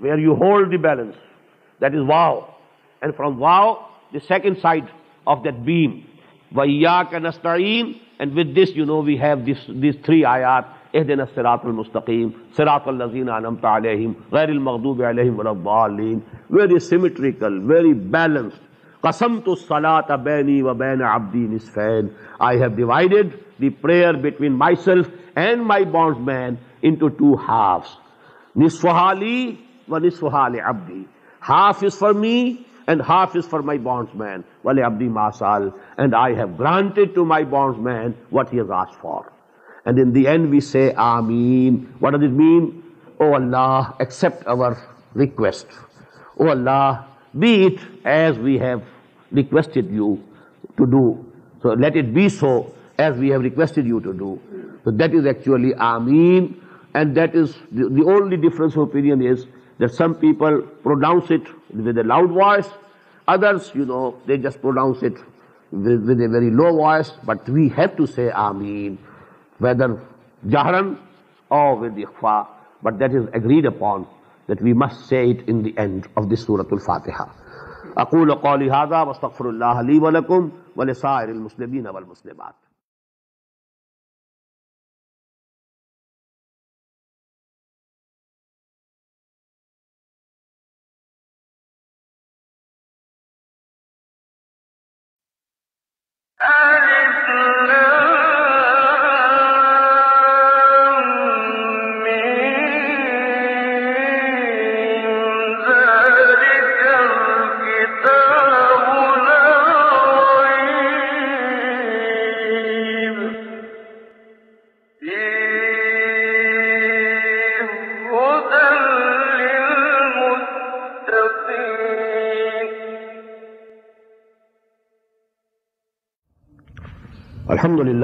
where you hold the balance. That is wow. And from wow, the second side of that beam. وَإِيَّاكَ نَسْتَعِينَ And with this, you know, we have this, these three ayat. اَهْدِنَ السِّرَاطُ الْمُسْتَقِيمُ سِرَاطَ الَّذِينَ عَلَمْتَ عَلَيْهِمْ غَيْرِ الْمَغْضُوبِ عَلَيْهِمْ وَلَضَّالِينَ Very symmetrical, very balanced. قَسَمْتُ الصَّلَاةَ بَيْنِي وَبَيْنَ عَبْدِي نِسْفَيْنَ I have divided the prayer between myself and my bondsman into two halves. نِسْفَحَالِي ونسوہا لعبدی half is for me and half is for my bond مین ولے ابدی ما سال and I have granted to my bond main what he is ask for and in the and we say آمین what does it mean O Allah accept our request O Allah be it as we have requested you to do so let it be so as we have requested you to do that is actually آمین and that is the only difference opinion is that that that some people pronounce pronounce it it it with with, with with a a loud voice, voice, others, you know, they just very low but but we we have to say say Ameen, whether Jahran or the Ikhfa, is agreed upon must in end of this Surah Al-Fatiha. أقول قولي هذا واستغفر الله لي ولكم ولسائر المسلمين والمسلمات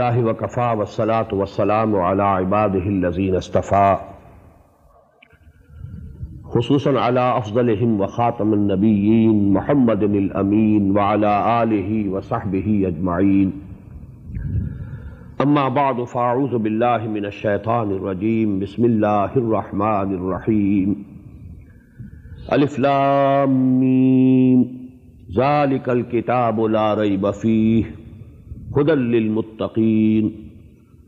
اللہ وقفا وسلاۃ وسلام علی عباد الزین اصطفیٰ خصوصاً علی افضل و خاتم النبیین محمد الامین وعلی آلہ وصحبہ اجمعین اما بعد فاعوذ باللہ من الشیطان الرجیم بسم اللہ الرحمن الرحیم الف لام میم ذالک الکتاب لا ریب فیہ هُدًى لِّلْمُتَّقِينَ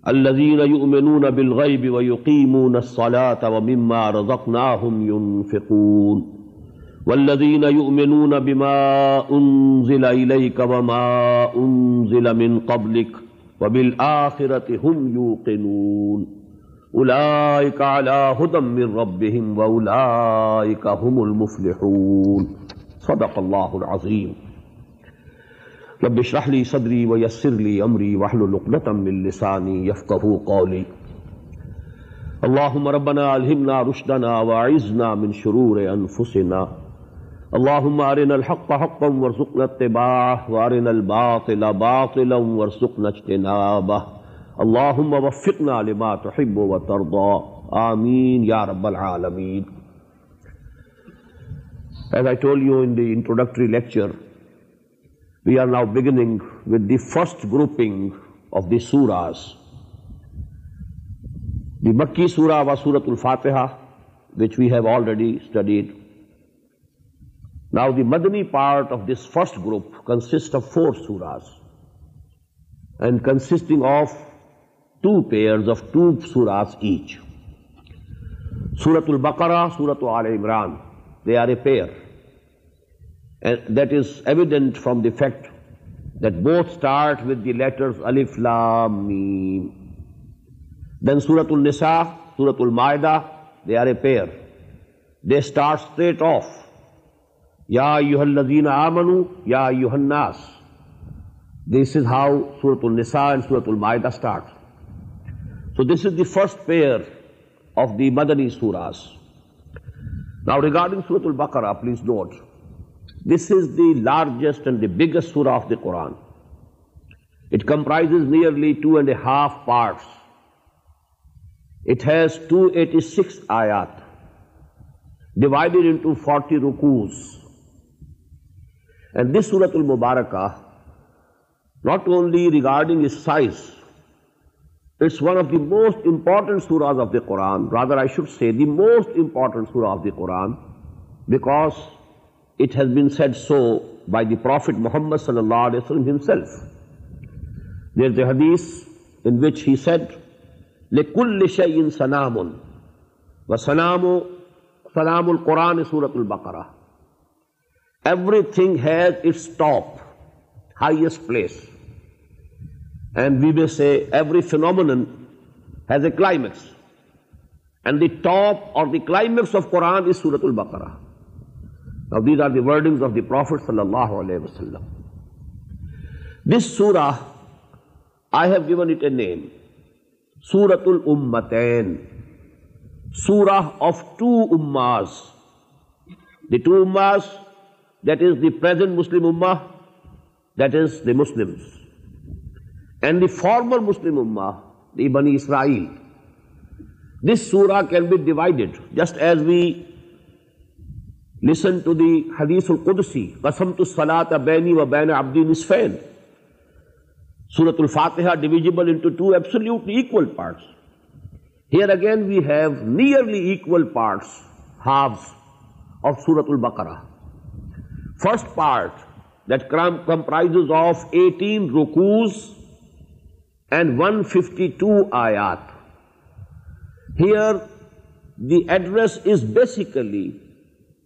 الذين يؤمنون بالغيب ويقيمون الصلاة ومما رزقناهم ينفقون والذين يؤمنون بما أنزل إليك وما أنزل من قبلك وبالآخرة هم يوقنون أولئك على هدى من ربهم وأولئك هم المفلحون صدق الله العظيم رب اشرح لي صدري ويسر لي امري واحلل عقدة من لساني يفقهوا قولي اللهم ربنا الهمنا رشدنا واعذنا من شرور انفسنا اللهم ارنا الحق حقا وارزقنا اتباعه وارنا الباطل باطلا وارزقنا اجتنابه اللهم وفقنا لما تحب وترضى آمین یا رب العالمین As I told you in the introductory lecture, we are now بنگ with the first grouping of the surahs the Makki surah و سورت الفاطہ Madani part of this first group consist of four surahs and consisting of two pair each سورت البکرا سورت المران they are a pair that is evident from the fact that both start with the letters الف لام میم دین سورت النساء سورت المائدہ they are a pair they start straight of یا یوہ یوہ الزین آمنو یا الناس دس از ہاؤ سورت النساء اینڈ سورت المائدہ start so this is the first pair of the مدنی سوراس ناؤ ریگارڈنگ سورت البقرہ please note largest and the biggest surah of the Quran it comprise nearly two and half parts it has six آیات divided into رینڈ this سورت المبارکہ not only regarding this size it's one of the most important surahs of the Quran of the Quran back prophet محمد صلی اللہ علیہ وسلم phenomenon has a climax and the top اور prophet صلی اللہ دس سور گیون سورت سورا ٹواز دس دیزنٹ مسلم اما this this and the former Muslim اما دیل دس سورا can be divide just as we first part eighteen روکوز اینڈ ون ففٹی ٹو آیات the address is basically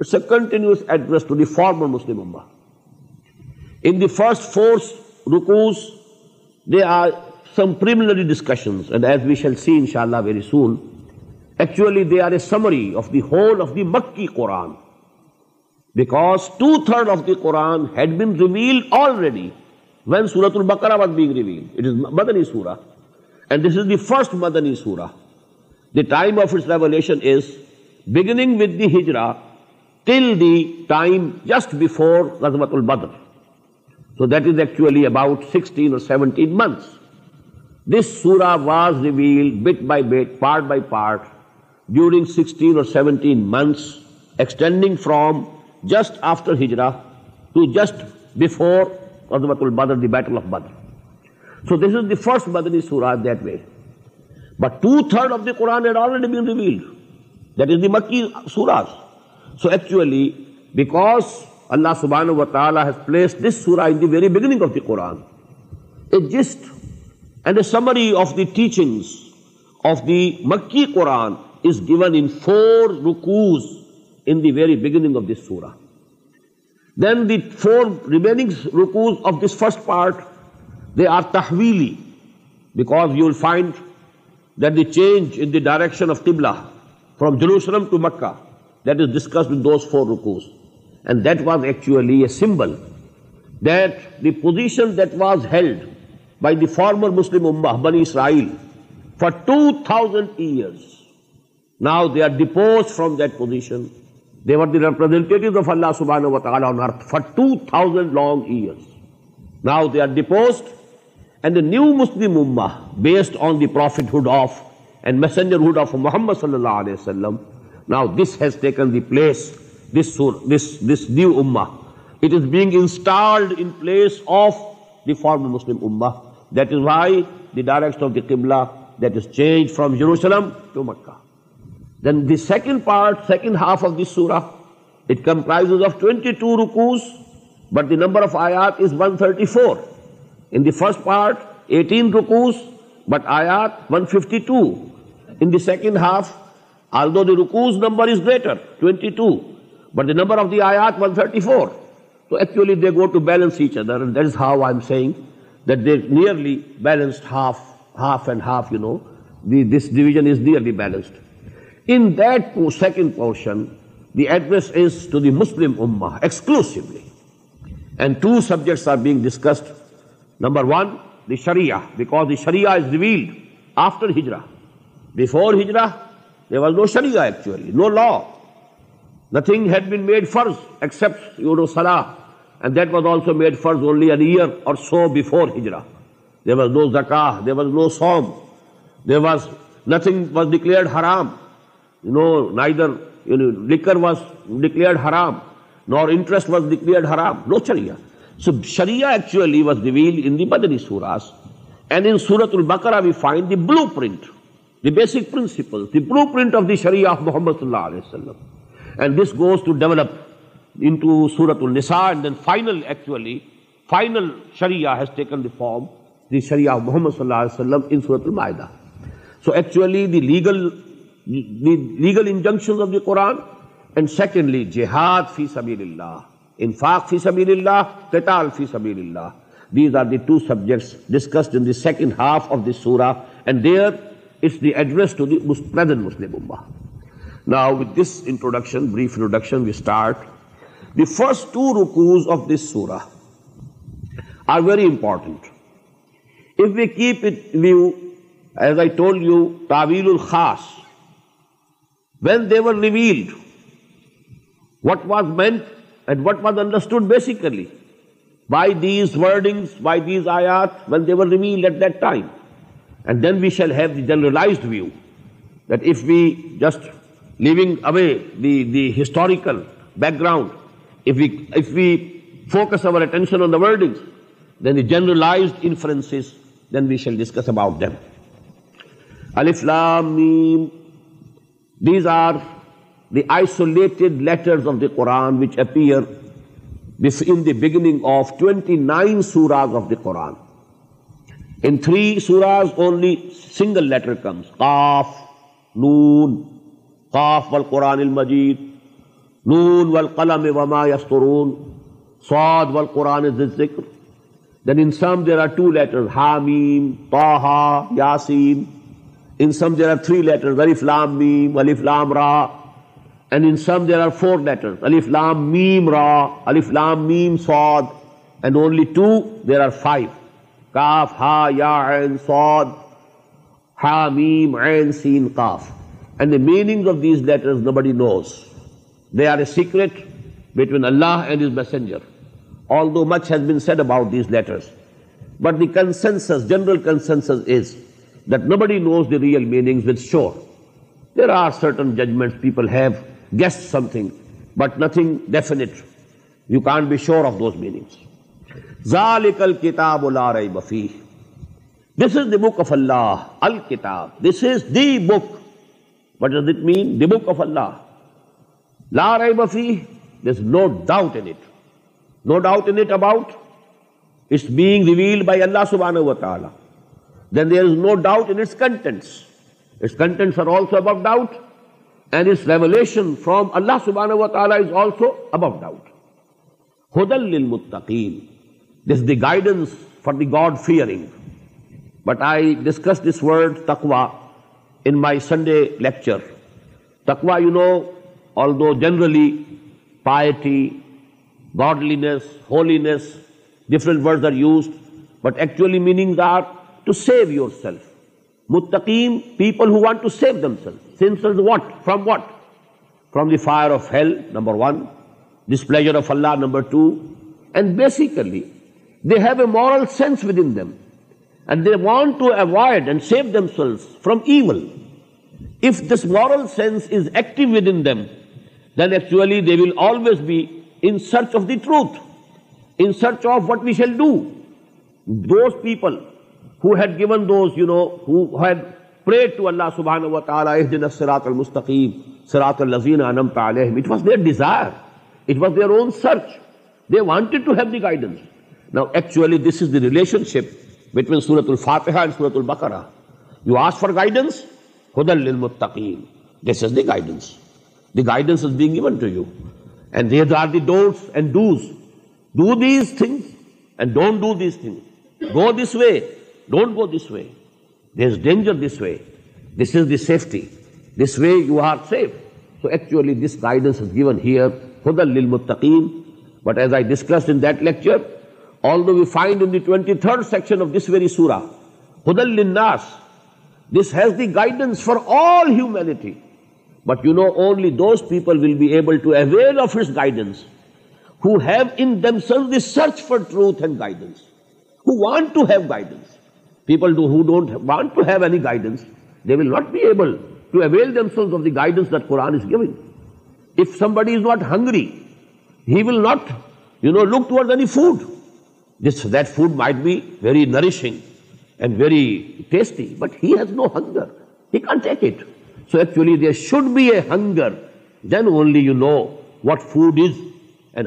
it's a continuous address to the the former Muslim امبا in first four رکوز they are some discussions and as we shall see very soon actually they are a summary of of of of the the the the the the whole مکی Quran Quran because two third head been already when surah was being it is is is مدنی مدنی and this first time it's revelation beginning with ہجرا so دیٹولیٹ by part ڈیورڈنگ from just after ہجرا to just بزمت first but of دنڈی because اللہ سبحان و تعالیٰ آر تحویلی because you will find that the change direction of تبلا from Jerusalem to Mecca سمبلائیلڈ of messenger صلی اللہ علیہ وسلم now this place this this this new اماٹ بینگ انسٹالم to Mecca then the second part second half of this comprise of twenty but the number but آیات second half rows numbers how سیگز نیئرلیز نیئرلیڈ portions number ہجرا دفور ہا was no شریلی no لا nothing was ڈکلیئرس was ڈکلڈ ہرام no شری شریچلی واز دل سورت ول بکر we find the blueprint بیسکلوٹ محمد فیس عبیل فیس عبید دی ایڈریسوس میڈن بمبا now with this introduction brief introduction when they word what was meant and what was understand basically by these wording by these آیات وین دیور ریمیل at time generalise view that we just leaving away historical background we focus generalise انفز we shall discuss about these are the آئیڈر قوران which اپر دیگنگ of the قوران three سوراز single letter قرآن وما یسترون سعاد ذکر then in there are two letter یاسین in some there are three را and in there are four letter کاف ہا یا عین عین حامیم سین کاف and the meaning of these letters نو بڑی knows they are a secret between Allah and is messenger although much has been said about these letters but the دیسز general is that no knows the real meaning sure there are certain judgment people have guessed something but nothing definite you can't be sure of those meanings ذالک الکتاب لا ریب فیہ this is the book of Allah الکتاب this is the book what does it mean the book of Allah لا ریب فیہ no no doubt doubt in in it it about it's being revealed by Allah سبحانہ و تعالی then there is no doubt in its its contents contents are also above doubt and its revelation from Allah سبحانہ و تعالی is also above doubt ہدل للمتقین guidance for the God fearing but I discuss this word تکوا in my Sunday تکوا you know although generally piety godly نے fire of health Allah number two and basically they have a the guidance relationship between سورت الفاطہ guidance for آلٹی but you know only those people will be ایو oil office guidance for truth and guidance want to ہیل not be ایبلس Quran hungry he will not you know look ٹوی food hunger then only you know what food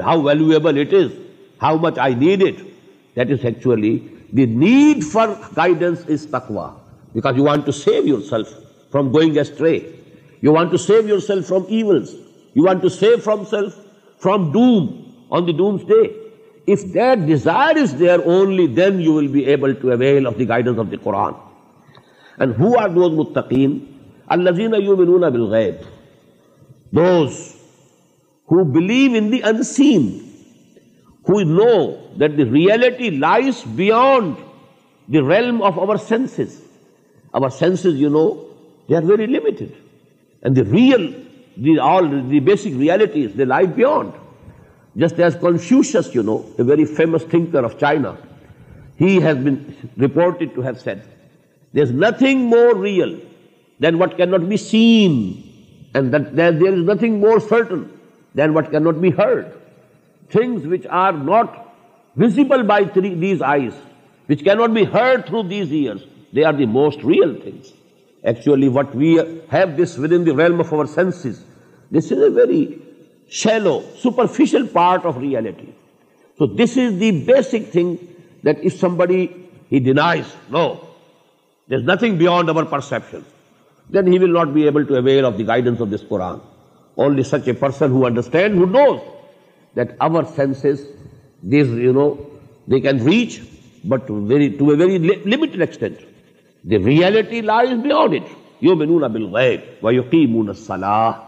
how is how much I need actually the need for guidance تکوا because from going a you want to save self from ایونس you want to save from self from doom on doomsday guidance متینا believe in the انٹ the reality live beyond the realm of our sense O sense you know they are very land the real basic reality not be heard through these ear the most real thing actually what view this with ان ویل of our sense this is a very shallow superficial part of reality so this is the basic thing سمبڈیگ beyond our پر such a پرسنڈرسٹینڈ knows دور sense you know they can reach but اےری لڈ extend the reality lies beyond سلام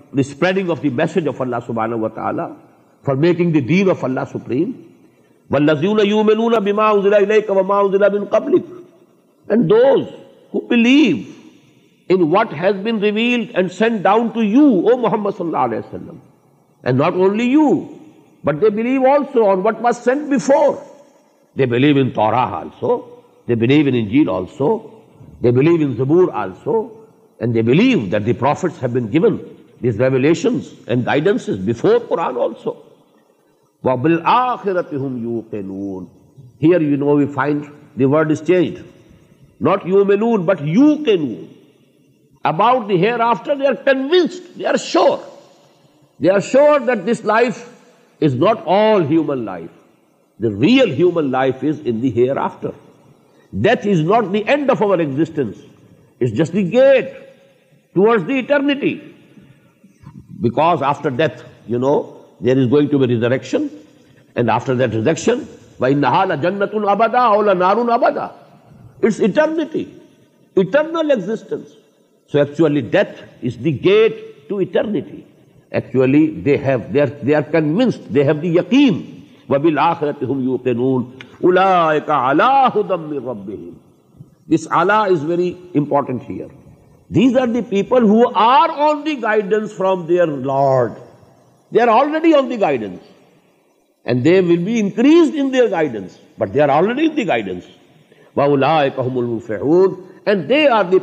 the spreading of the message of Allah سبحانہ و تعالیٰ فار میکنگ دی دین آف اللہ سپریم وَالَّذِيُونَ بِمَا عُزِلَ إِلَيْكَ وَمَا عُزِلَ مِن قَبْلِكَ and those who believe in what has been revealed and sent down to you O Muhammad صلی اللہ علیہ وسلم and not only you but they believe also on what was sent before they believe in Torah also they believe in Injil also they believe in Zabur also and they believe that the prophets have been given These revelations and guidance is before Quran also. وَبِالْآخِرَةِ هُمْ يُوقِنُونَ. Here we find the word is changed. Not yuminun, but yuqinun. About the hereafter they are convinced, they are sure. They are sure that this life is not all human life. The real human life is in the hereafter. Death is not the end of our existence. It's just the gate towards the eternity. because after after death, death you know, there is is going to to be resurrection, resurrection, and that وَإِنَّهَا لَجَنَّةٌ أَبَدًا أَبَدًا أَوْ لَنَارٌ It's eternity, eternity. eternal existence. So actually Actually the the gate they they they they have, have are, are convinced, yaqeen. وَبِالْآخِرَةِ هُمْ يُوقِنُونَ أُولَٰئِكَ عَلَىٰ بیک رَبِّهِمْ This Allah is very important here. These are the people guidance from their already on the guidance they are the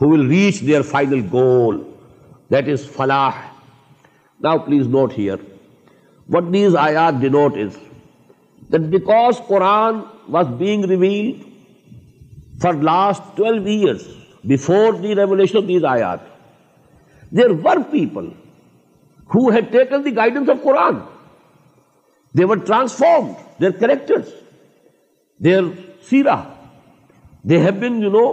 will reach their goal that is فلاح now please note here what these I are is that because Quran was being revealed last twelve year before the revelation were people who had taken the guidance of Quran they word transform دیر سیرا they have been you know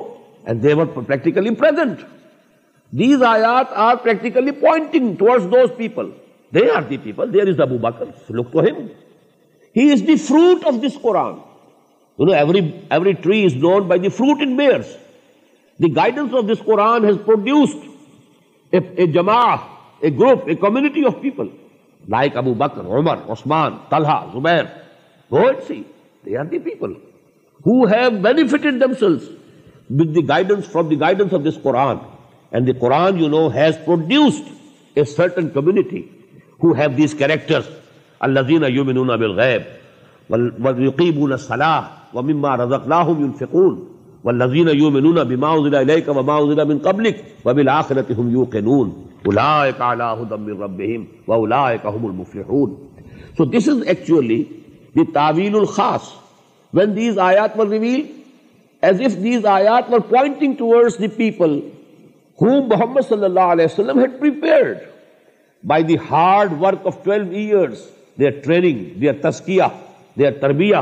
were practically اپنٹنگ those people they are the people fruit of this Quran you know every every tree is known by the fruit it bears the guidance of this Quran has produced a جماع a group a community of people like Abu Bakr Umar Usman Talha Zubair C they are the people who have benefited themselves with the guidance from the guidance of this Quran and the Quran you know has produced a certain community who have these character اللہ یومن بالغیب والیقیمون الصلاح و مما رزق لاہم فکون و لذین you من بما کا وما انزل من قبلک و بالآخرت ہم یو کے هدى من ربهم و الا هم المفلحون so this is actually the تعویل الخاص وین دیز آیات were reveal as if these آیات were pointing towards the people whom Muhammad صلی اللہ علیہ وسلم had prepared by the hard work of 12 years their training their تسکیہ دیئر تربیہ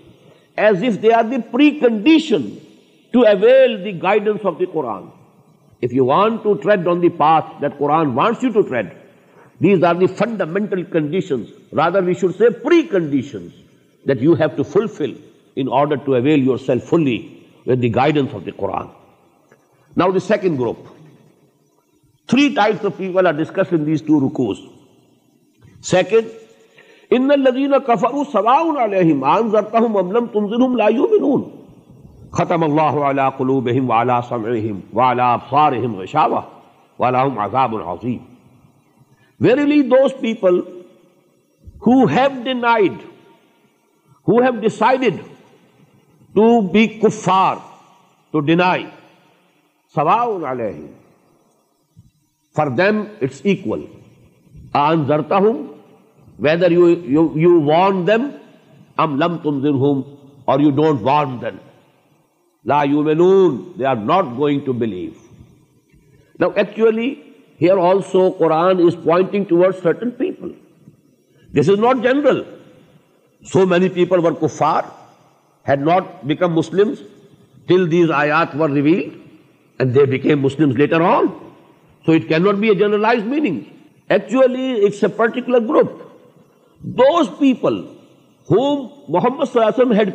گسٹریڈس that you have to fulfil گئی گروپ تھری ٹائپس رکوز second be kuffar to deny for عليهم اٹس them آن equal ہوں whether you warn them am lam tunzirhum, or you don't warn them, la yu'minun, they are not going to believe. Now actually here also Quran is pointing towards certain people. This is not general. So many people were kuffar, had not become Muslims till these ayat were revealed, and they became Muslims later on. So it cannot be a generalized meaning. Actually, it's a particular group. Those people whom Muhammad وسلم had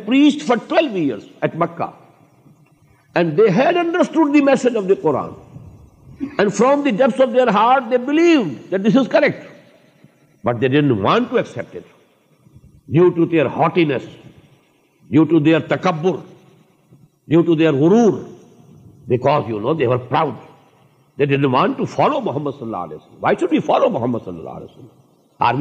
for twelve had understood the message of correct but they to their تکبر غرور because you know they don't want to follow Muhammad صلی اللہ علیہ why should be follow Muhammad صلی اللہ علیہ whether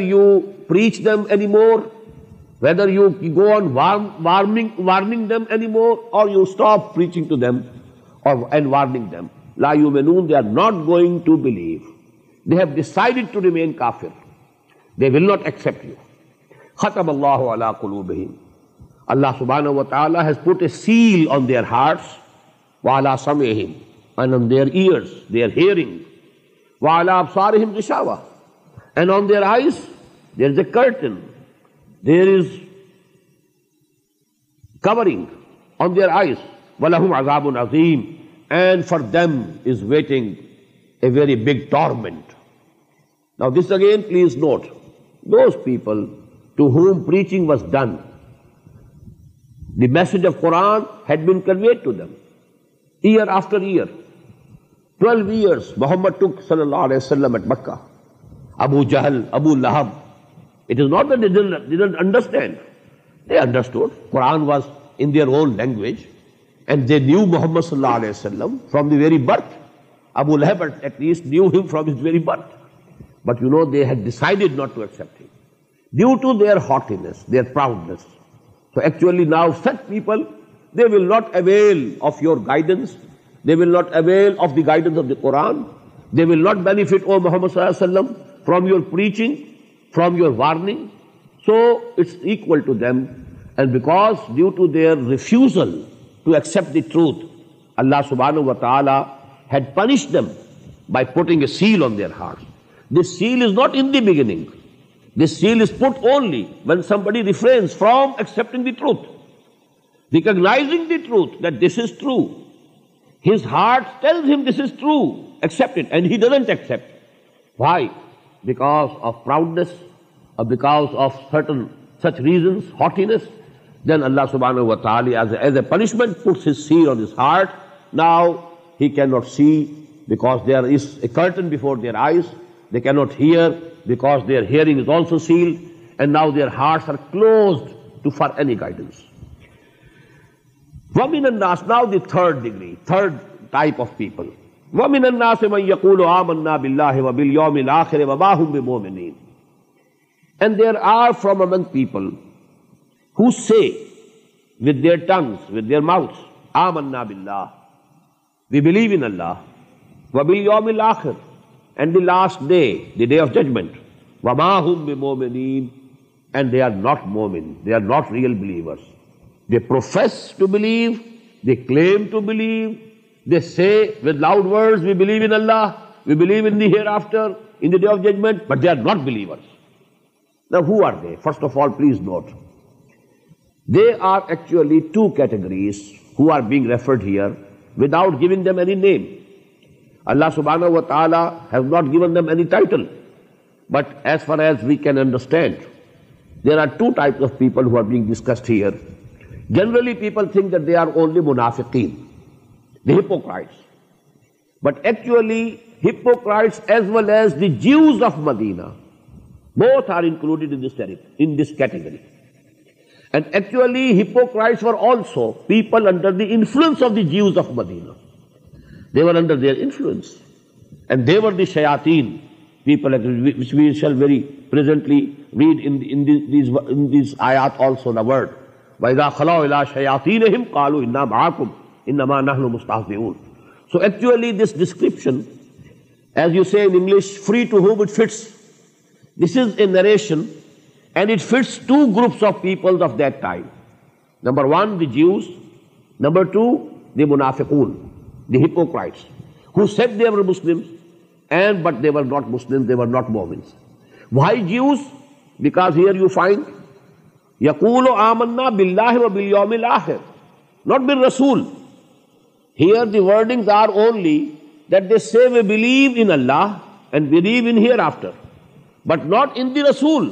you preach them any more whether you go آنگنگ لا یو می نو they are not going to believe they had کافی they will not accept you ختم اللہ علیہ بہن اللہ سبحانہ و تعالیٰ heart ear there is covering on their eyes والی for them is waiting a very big dormant نا this again please note those people to whom پر message of Quran Abu Jahl Abu Lahab it is نوٹنٹ انڈرسٹینڈرسٹون Quran was language and they knew Muhammad صلی اللہ علیہ وسلم birth Abu at least knew from very birth but you know they had ڈسائڈیڈینے قرآر او محمد صلی اللہ علیہ وسلم فرام یور پر warning so it's to them and back ڈی to their refusal the truth اللہ سبح و تعالیٰ had punish them by putting a seal on their heart This seal is not in the beginning. This seal is put only when somebody refrains from accepting the truth, recognizing the truth that this is true. His heart tells him this is true, accept it, and he doesn't accept. Why? Because of proudness, or because of such reasons, haughtiness. Then Allah subhanahu wa ta'ala, as a punishment, puts his seal on his heart. Now he cannot see because there is a curtain before their eyes. کی note here back there hearing is also seal and now their hearts to for any guidance وم اناس now the third degree third type of people واس یق بِمُؤْمِنِينَ are from among people who say with say with with their with their mouths, آمَنَّا we believe in in Allah. وَبِالْيَوْمِ الْآخِرِ last day of judgment real believers they profess to believe they claim to believe they C with loud انہ we hair after first of all please note they are actually two categories referred here without giving the any name اللہ سبحان و تعالیز not given but as far as we can understand there are two ٹائپلڈ here generally people منافکین ہائٹس بٹلی hypocrites Medina They were under their influence. And they were the shayateen people, which we shall very presently read in, in, these, in these ayat also the word. وَإِذَا خَلَوْا إِلَىٰ شَيَاتِينَهِمْ قَالُوا إِنَّا مَعَاكُمْ إِنَّمَا نَحْنُ مُسْتَحْزِعُونَ So actually this description, as you say in English, free to whom it fits. This is a narration and it fits two groups of people of that time. Number one, the Jews. Number two, the munafiqoon. Hypocrites and but they were after but not in رسول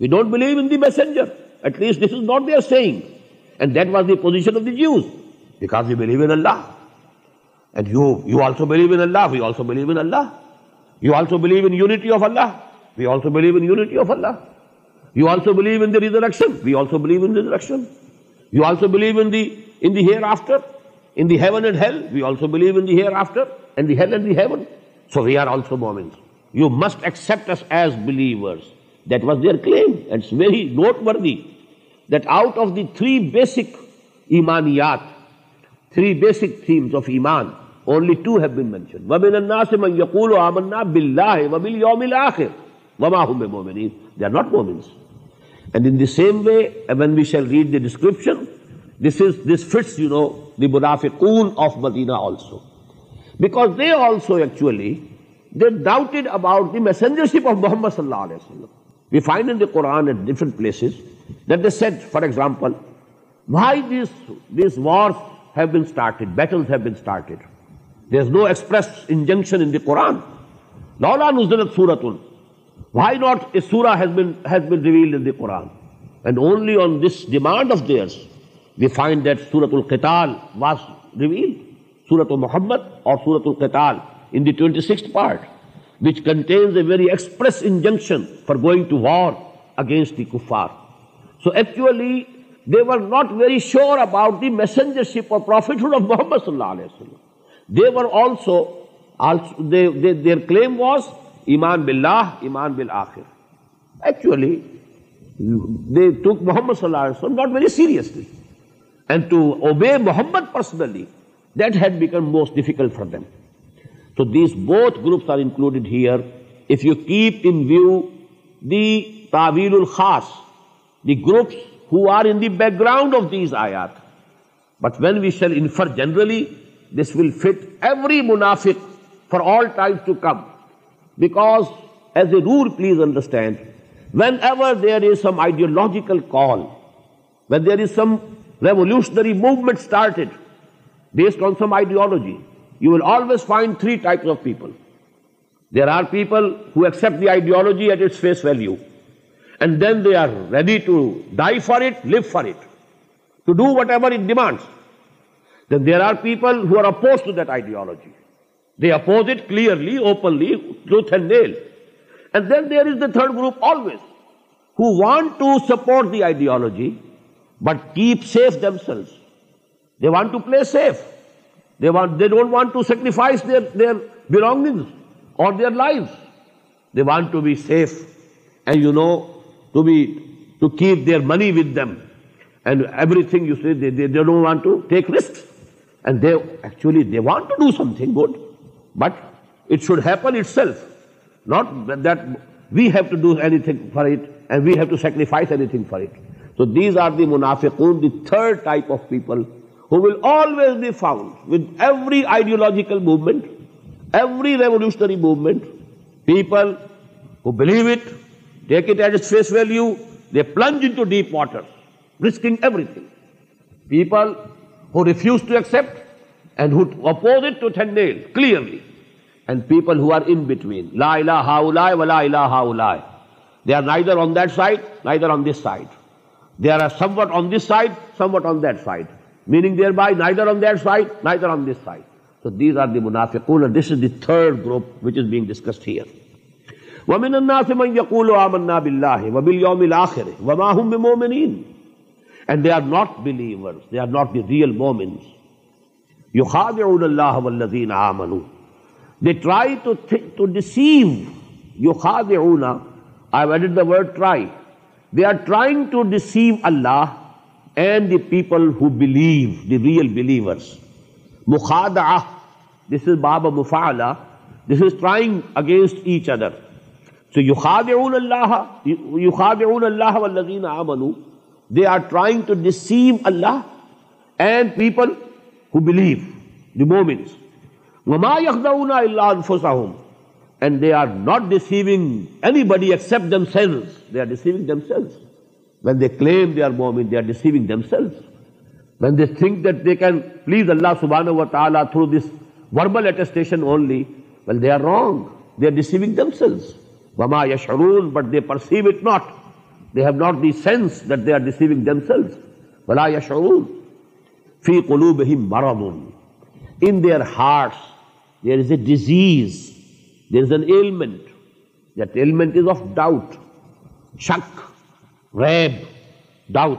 we don't believe messenger at least this is not their basic ایمانیات three basic themes of ایمان only two have been mention ومن النا سے من یقول و امنا بلاہ وبل یوم آخر وما ہوں بے مومن دے آر ناٹ مومنس and in the same way when we shall read the description this is this fits you know the مناف کون of Medina also because they also actually they doubted about the messengership of Muhammad صلی اللہ علیہ وسلم we find in the Quran at different places that they said for example why this this wars have been started battle have been started Muhammad or messengership اور prophet of Muhammad صلی اللہ علیہ وسلم their بہ امان بل آخر actually Muhammad صلی اللہ علسم not very seriously and to obey Muhammad personally that had become most difficult for them so these both groups are included here if you keep in تابیر الخاس the groups who are in the background of these آیات but when we shall generally This will fit every munafiq for all times to come. Because, as a rule, please understand, whenever there is some ideological call, when there is some revolutionary movement started based on some ideology, you will always find three types of people. There are people who accept the ideology at its face value, and then they are ready to die for it, live for it, to do whatever it demands. Then there are people who are oppose to that ideology they oppose it clearly openly third group always who want to support the ideology but keep safe them cell they want to play want to sacrifice their belong or money with them and every thing وانٹیک risk And they want to do something good, but it should happen itself. Not that we have to do anything for it and we have to sacrifice anything for it. So these are the munafiqun, the third type of people who will always be found with every ideological movement, every revolutionary movement. People who believe it, take it at its face value, they plunge into deep waters, risking everything. People raise ٹوٹ اٹرلیٹ some what side مینگ by there aunt side نا this are these discuss and they are not believer they are not the real مومنس یو خاد اللہ ولدین آ منو they try to to deceive یو خاد اون آئی Wade the word try they are trying to deceive Allah and the people who believe the real believers مخاد آہ دس از باب مفا اللہ this is trying against each other so یو خاد اون اللہ یو خاد اون اللہ ولدین آ منو موومینٹس وین دے تھنک اللہ سبح و تعالیٰ through this verbal but they پر this ریب ڈاؤٹ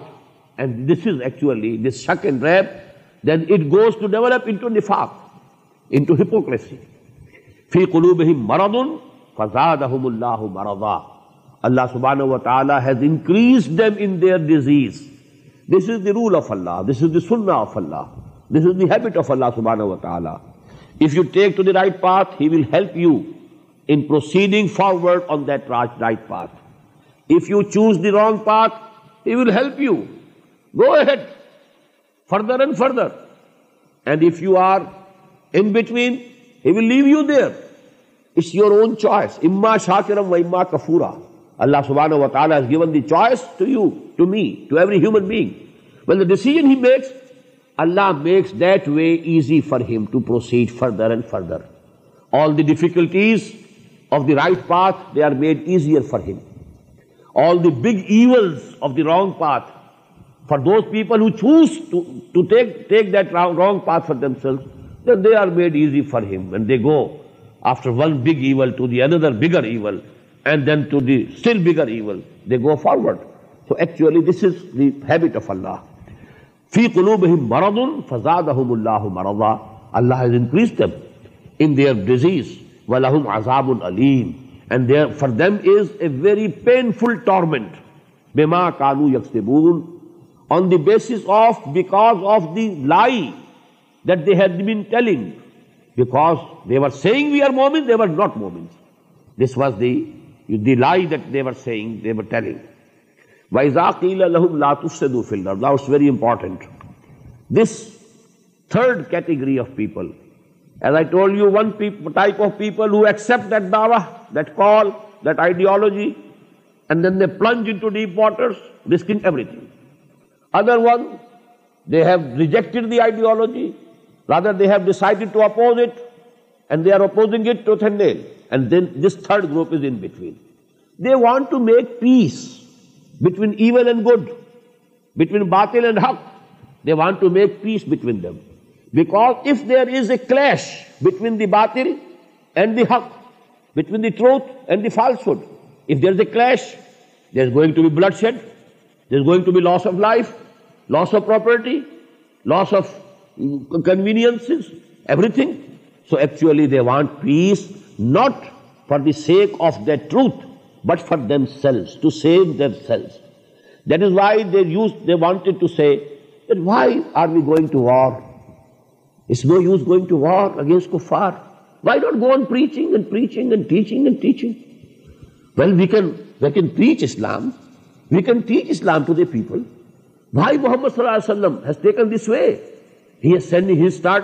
اینڈ دس شک rab, then it goes to develop in nifaq, into hypocrisy فی مَرَضٌ فَزَادَهُمُ اللَّهُ مَرَضًا اللہ سبحانہ و تعالیٰ this is the rule of Allah this is داف اللہ this is habit of Allah you choose the wrong there it's your own choice اما شاکرم و اما کفورا اللہ سبح وز گی to every Allah way easy for her and further difficulties wrong path those people wrong path made easy for hand they go after even and then to the still bigger even they go forward تو actually this is the habit of اللہ فی قلوب مرد الفزاد اللہ مرضا Allah is increase them in their disease و لحم عذاب العلیم and there for them is a very painful torment بیما کالو یکسبون on the basis of because of the lie that they had been telling because they are saying we are مومنٹ they are not مومنٹ this was the you the lie that they're saying they're telling وائز آل الحم لاتو سے دو فل that's very important this third category of people as I told you one type of people who accept that داوا that call that ideology and then they plunge into deep waters risking everything other one they have rejected the ideology rather they have decided to oppose it and they are opposing it tooth and nail. And then this third group is in between. They want to make peace between evil and good, between batil and haq. They want to make peace between them. Because if there is a clash between the batil and the haq, between the truth and the falsehood, if there is a clash, there is going to be bloodshed, there is going to be loss of life, loss of property, loss of conveniences, everything. So actually they want peace not for the sake of the truth but for themselves that is why they they use to wait why are we going to war اس no use going to war against کو for why don't go on preaching preaching and and and teaching teaching well we can we can teach Islam we can teach Islam to the people بھائی محمد صلی اللہ علیہ وسلم has taken this way لائنس ویزا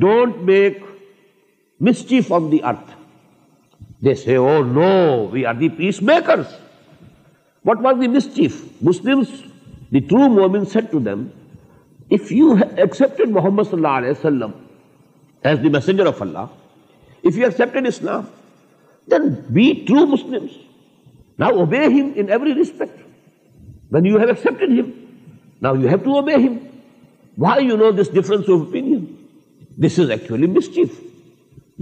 don't make mischief of the earth no we are the piece maker what are دیسچیف the true مومیٹوٹ محمد صلی اللہ علیہ وسلم messenger of Allah Islam then be true Muslim respect when you ہیوسپٹ him now you have to obey him why you know this difference of open this is actually mischief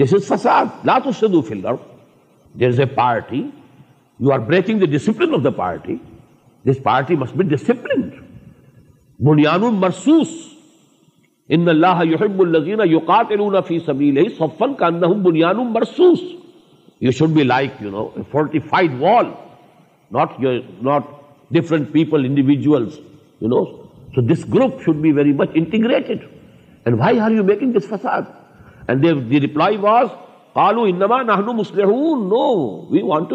party you are breaking facade? Reply وازماڈ we want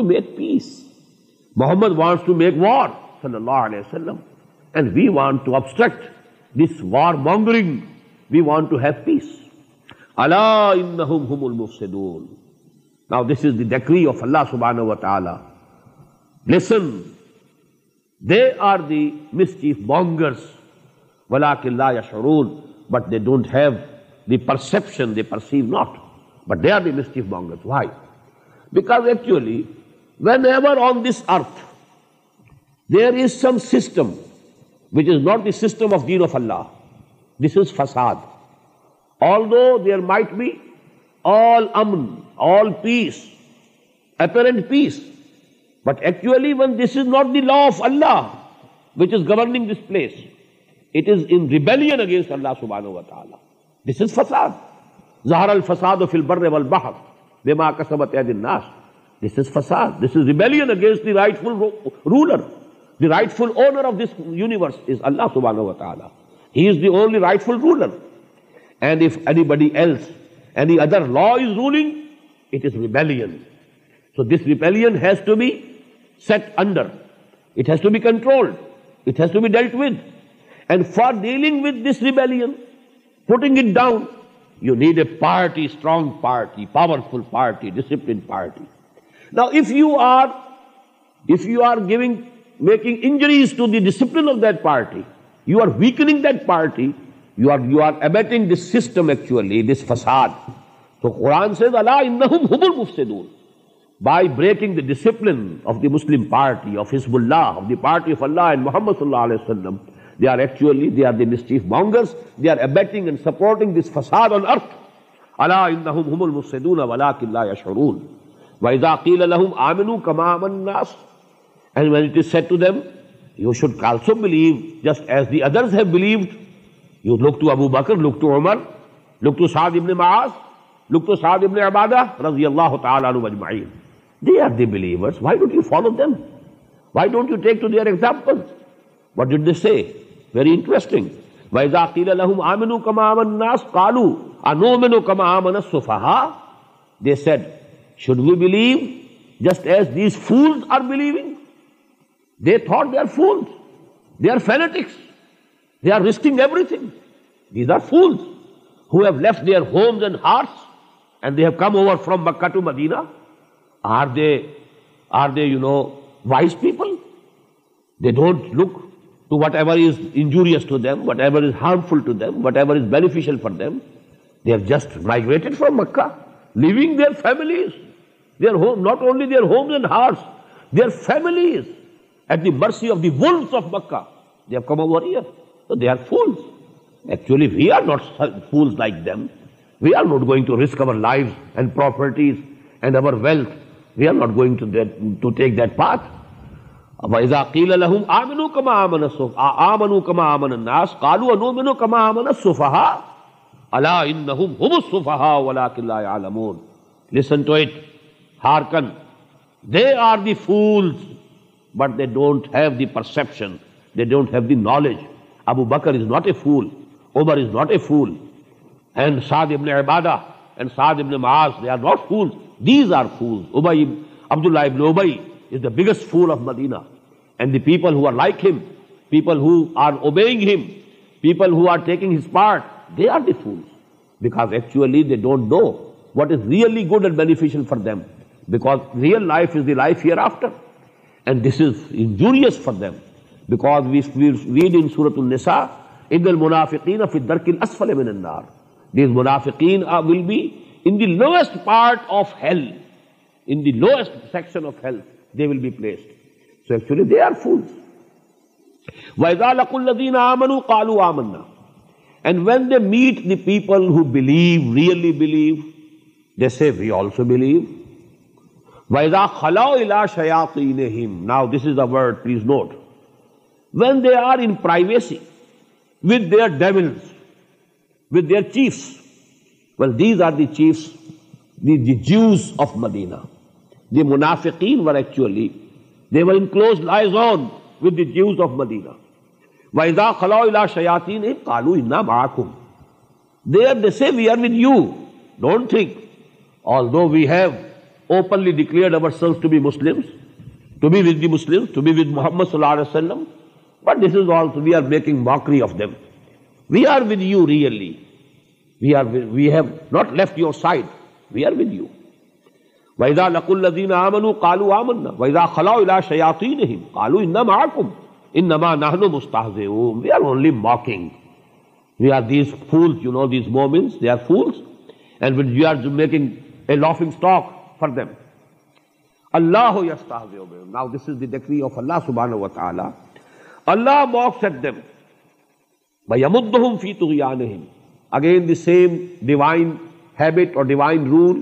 ٹوسٹریکٹرنگ peace now this اللہ سبان و تعالی are mischief مونگرس ولاکل but they don't have perception they perceive not but they are the mistakenly whenever on this earth there is some system which is not the system of گین this is فساد آل دو peace but actually when this is not the law of Allah which is governing this place it is in rebel against Allah سب تعالیٰ this is فساد زہر الفساد فی البر والبحر بما کسبت اید الناس دس از فساد this is rebellion against the rightful ruler the rightful owner of this universe is Allah سبحانہ و تعالی he is the only rightful ruler and if anybody else any other law is ruling it is rebellion so this rebellion has to be set under it has to be control it has to be dealt with and for dealing with this rebellion party strong party powerful party discipline parties to discipline of دارٹی you are ویکنگ that party you are you are abetting this system actually this فساد تو قرآنگ the discipline of the Muslim party of بلا party of Allah Muhammad صلی اللہ علیہ وسلم They are actually, they are the mischief mongers. They are abetting and supporting this facade on earth. أَلَا إِنَّهُمْ هُمُ الْمُسْسِدُونَ وَلَا كِلَّا يَشْعُرُونَ وَإِذَا قِيلَ لَهُمْ آمِنُوا كَمَا مَنْ نَاسُ And when it is said to them, you should also believe, just as the others have believed. You look to Abu Bakr, look to Umar, look to Saad ibn Maaz, look to Saad ibn Abadah, رضي الله تعالى عنه مجمعين. They are the believers. Why don't you follow them? Why don't you take to their examples? What did they say? Very interesting ویزا قیل آمن کما کما ناس they said just as these fool risking everything these are fool left their homes and hearts and they have come over from Mecca to Medina are they are they you know wise people they don't look to whatever is injurious to them whatever is harmful to them what ایوریفیشل for them they are just لائگریڈ from Mecca لگلیز not only their homes and hearts at the mercy of the wolves مکاو come over we are not فو like them we are not going ریسکرٹیز and our wealth we are not going take that path وَإِذَا قِيلَ لَهُمْ آمِنُوا كَمَا آمَنَ السُّفَحَا آمَنُوا كَمَا آمَنَ النَّاسِ قَالُوا وَنُؤْمِنُوا كَمَا آمَنَ السُّفَحَا أَلَا إِنَّهُمْ هُمُ السُّفَحَا وَلَاكِنْ لَا يَعْلَمُونَ Listen to it. Harkan. They are the fools. But they don't have the perception. They don't have the knowledge. Abu Bakr is not a fool. Umar is not a fool. And Saad ibn Ibadah and Saad ibn Maaz, they are not fools. These are fools. Ubay, Abdullah ibn Ubayy, is the biggest fool of Medina and the people who are like him people who are obeying him people who are taking his part they are the fool because actually they don't know what is really good and beneficial for them because real life is the life hereafter and this is injurious for them because we read in سورت النسا ان المنافقین فی الدرک الاسفل من النار these منافقین will be in the lowest part of hell in the lowest section of health will be say, really believe we also believe إِلَىٰ خلا Now this this is the word please note when they are in privacy with devils, with with their well, well these are the the, the Jews of Medina منافقین actually ویدا خلاء نے مراکوم declare صلی اللہ علیہ وسلم of them we are really we are we have not left you side we are you ویدا لق الدین آمن کالو آمن ویدا خلا شیاتی نہیں کالو ان محکم ان نما نہن مستحز we are only mocking we are these fool you know these مومنس they are fools and we we are making a laughing stock for them اللہ یستحز now this is the degree of Allah سبحان و تعالی Allah mocks at them بھائی فی تغیانہم again the same divine habit or divine rule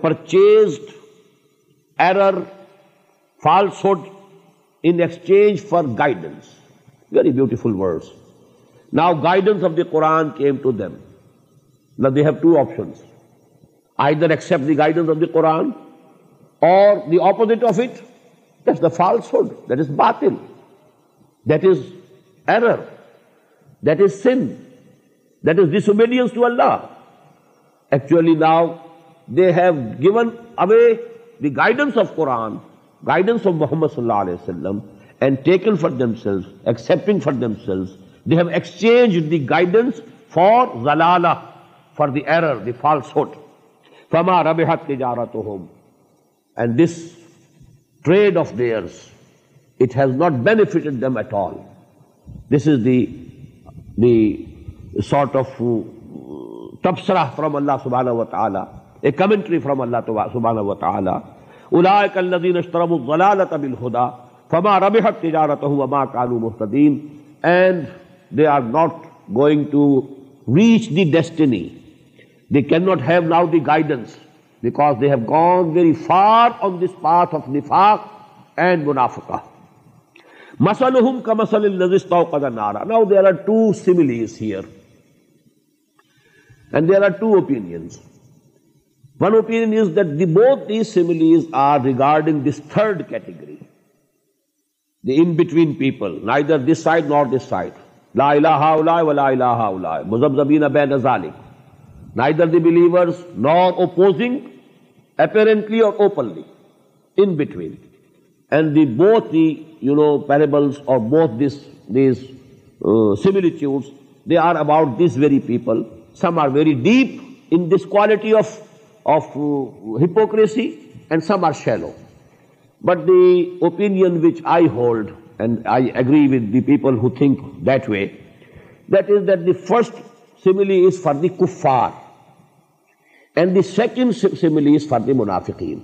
purchased error false in exchange for guidance very beautiful words now guidance of the قوران came to them نہ they have two options either act the guidance of the Quran or they oppose of it falsehood داتل درر that is sin that is disobedience to Allah actually now they have given away the guidance of Quran guidance of Muhammad صلی اللہ علیہ وسلم and taken for for for for sales sales they have exchange the the the guidance error فما from Allah صبح a commentary from Allah سبحانہ و تعالی الذین فما ربحت here and there and two opinions one regarding this third between people this side nor this nor opposing اپیرنٹلیوڈس they are about this very people some are very deep in this quality of of uh, hypocrisy and some are shallow. But the opinion which I hold and I agree with the people who think that way, that is that the first simile is for the kuffar and the second simile is for the munafiqeen.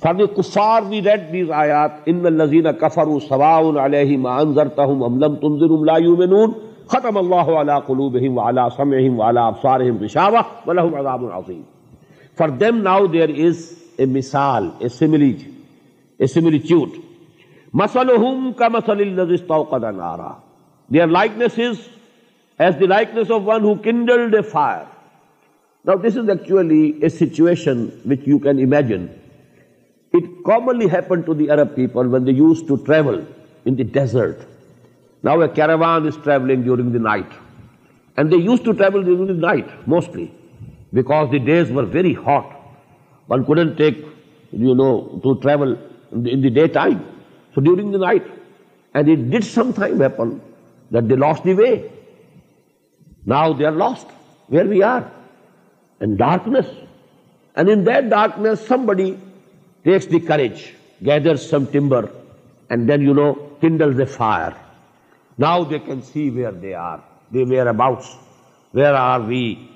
For the kuffar we read these ayat, إِنَّ الَّذِينَ كَفَرُوا سَوَاءٌ عَلَيْهِ مَا أَنزَرْتَهُمْ أَمْ لَمْ تُنزِرُمْ لَا يُمِنُونَ ختم اللہ علا قلوبہم وعلا سمعہم وعلا افسارہم رشاوہ ولہم عذاب عظیم for them now there is a مثال اے اے اے مسل کا نارا there is as the of one who fire the ارب people the night and mostly because the days were very hot. One couldn't take, to travel in the daytime. So during the night. And it did sometime happen that they lost the way. Now they are lost, where we are, in darkness. And in that darkness, somebody takes the courage, gathers some timber, and then, kindles a fire. Now they can see where they are, their whereabouts. Where are we?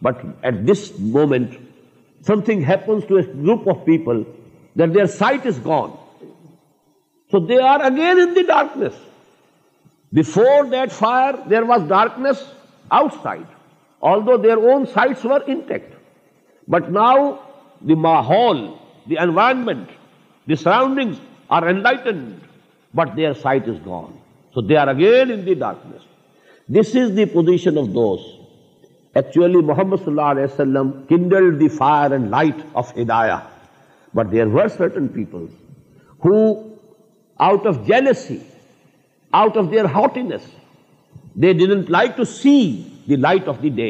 But at this moment, something happens to a group of people that their sight is gone. So they are again in the darkness. Before that fire, there was darkness outside, although their own sights were intact. But now the mahal, the environment, the surroundings are enlightened, but their sight is gone. So they are again in the darkness. This is the position of those Muhammad صلی اللہ علیہ the fire lighten people out of dirty day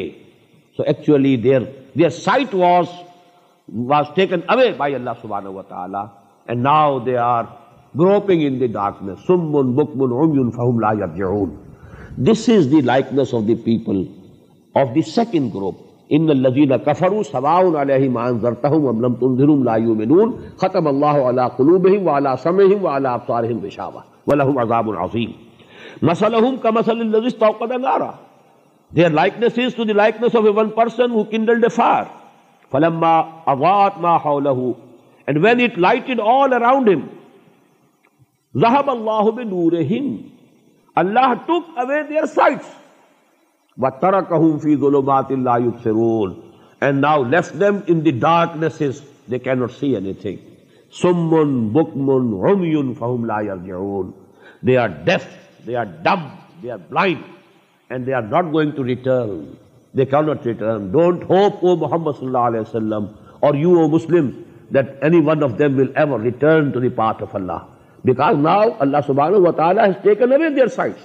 Allah سب تعلیم this is this of the people of the second group ان الذين كفروا سواء عليهم انذرتهم ام لم تنذرهم لا يؤمنون ختم الله على قلوبهم وعلى سمعهم وعلى ابصارهم غشاوة ولهم عذاب عظيم مثلهم كمثل الذي استوقد نارا their likeness is to the likeness of a one person who kindled a fire فلما اضاءت ما حوله and when it lighted all around him ذهب الله بنورهم Allah took away their sights وَتَرَكَهُمْ فِي ظُلُمَاتِ اللَّهِ يُبْصِرُونَ And now left them in the darknesses. They cannot see anything. سُمُّن بُكْمُن عُمْيُن فَهُمْ لَا يَرْجِعُونَ They are deaf. They are dumb. They are blind. And they are not going to return. They cannot return. Don't hope, O Muhammad sallallahu alayhi wa sallam, or you, O Muslims, that any one of them will ever return to the path of Allah. Because now Allah subhanahu wa ta'ala has taken away their sights.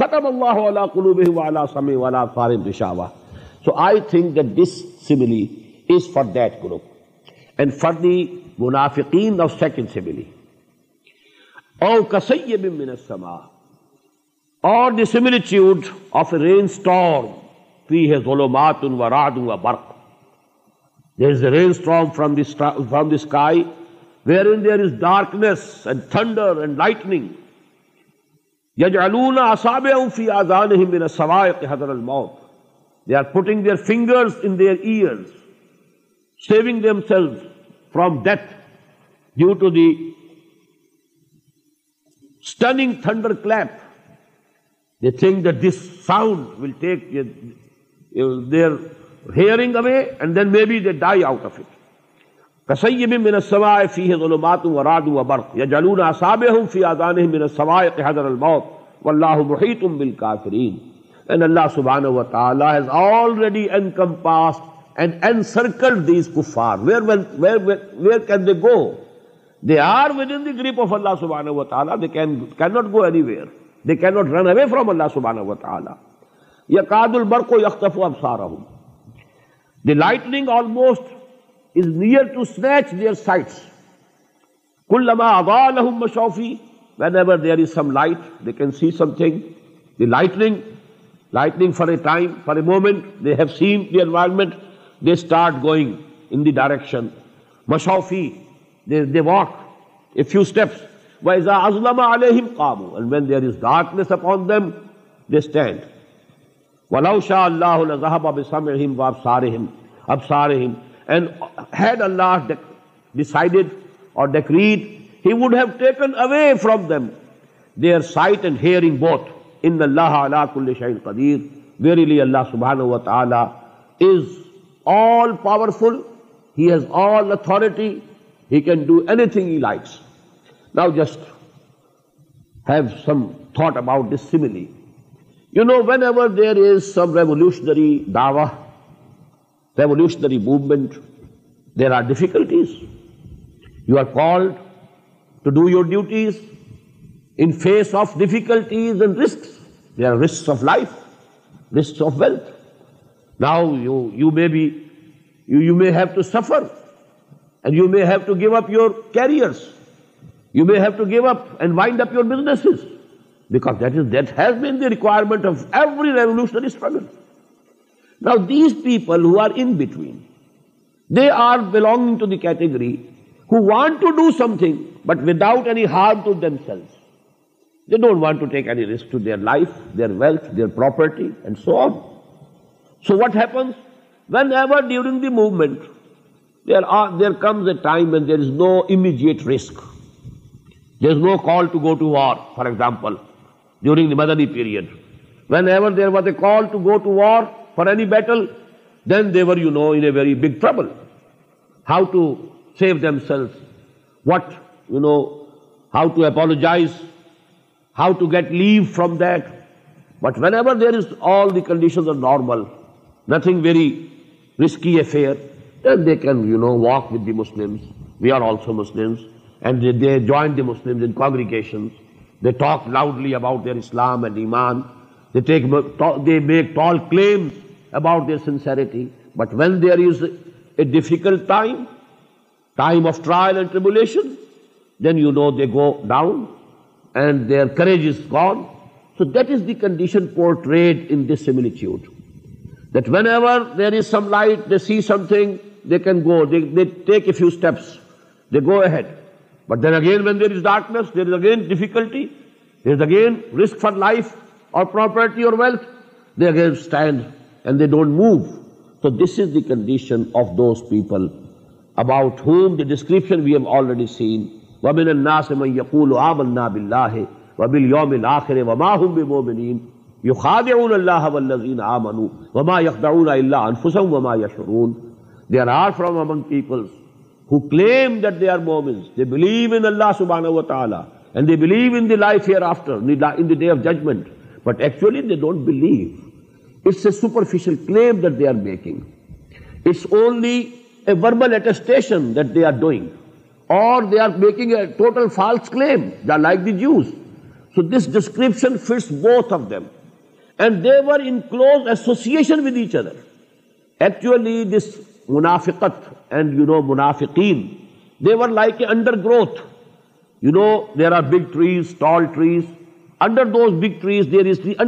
ختم اللہ علا قلوب والا سمع والا فارم رشاوا so I think that this simile is for that group and for the منافقین of second سملی او کسیب من السماء or the similitude of a rain storm فی ہے ظلمات ان و راد ان و برق there is a rain storm from the from the sky where in there is darkness and thunder and lightning یجعلون اصابعهم فی آذانهم من حضر الموت حوت they are putting their finger ear saving them cell from death due to دیٹنگ thunder clip They think that this sound will take their hearing away and then maybe they die out of it. کسیب من السماء فیہ ظلمات و راد و برق یجلون اصابہم فی آدانہم من السوائے قحضر الموت واللہ محیط بالکافرین and Allah subhanahu wa ta'ala has already encompassed and encircled these kuffar where, where, where, where can they go they are within the grip of Allah subhanahu wa ta'ala they can, cannot go anywhere they cannot run away from Allah subhanahu wa ta'ala yakadul barqo yakhtafu absarahum the lightning almost is near to snatch their sights کل لما آبا لہم مشوفی whenever there is some light they can see something the lightning lightning for a time for a moment they have seen the environment they start going in the direction مشوفی they they walk a few steps وائز ازلم علیہم قابو and when there is darkness upon them they stand ولاؤ شاہ اللہ الحب اب سم ابسارہم ابسارہم and had Allah or decreed he have taken away from their sight and hearing both ان اللہ اللہ علا کل قدیر ویریلی و تعالی is all he has all authority he can do anything he likes now just have some thought about this simile you know whenever there is some revolutionary دعوی revolutionary movement, there are difficulties. You are called to do your duties in face of difficulties and risks. There are risks of life, risks of wealth. Now you may have to suffer, and you may have to give up your careers. You may have to give up and wind up your businesses, because that has been the requirement of every revolutionary struggle. Now these people who are in between, they are belonging to the category who want to do something but without any harm to themselves. They don't want to take any risk to their life, their wealth, their property and so on. So what happens? Whenever during the movement, there comes a time when there is no immediate risk. There is no call to go to war, for example, during the Madani period. Whenever there was a call to go to war, any battle then they're you know in a very big trouble how to save them self what you know how to apologize how to get leave from that but whenever all the condition nothing very risky affair can you know walk with these we are also Muslim and they join دیسنس they talk loudly about their Islam and iman They make tall claims about their sincerity, but when there is a difficult time of trial and tribulation, then you know they go down and their courage is gone. So that is the condition portrayed in this similitude, that whenever there is some light, they see something, they can go, they take a few steps, they go ahead. But then again when there is darkness, there is again difficulty, there is again risk for life, پرائ day of judgment but actually ڈلیوس a superficial false claim so this description with each other actually this منافکت those big the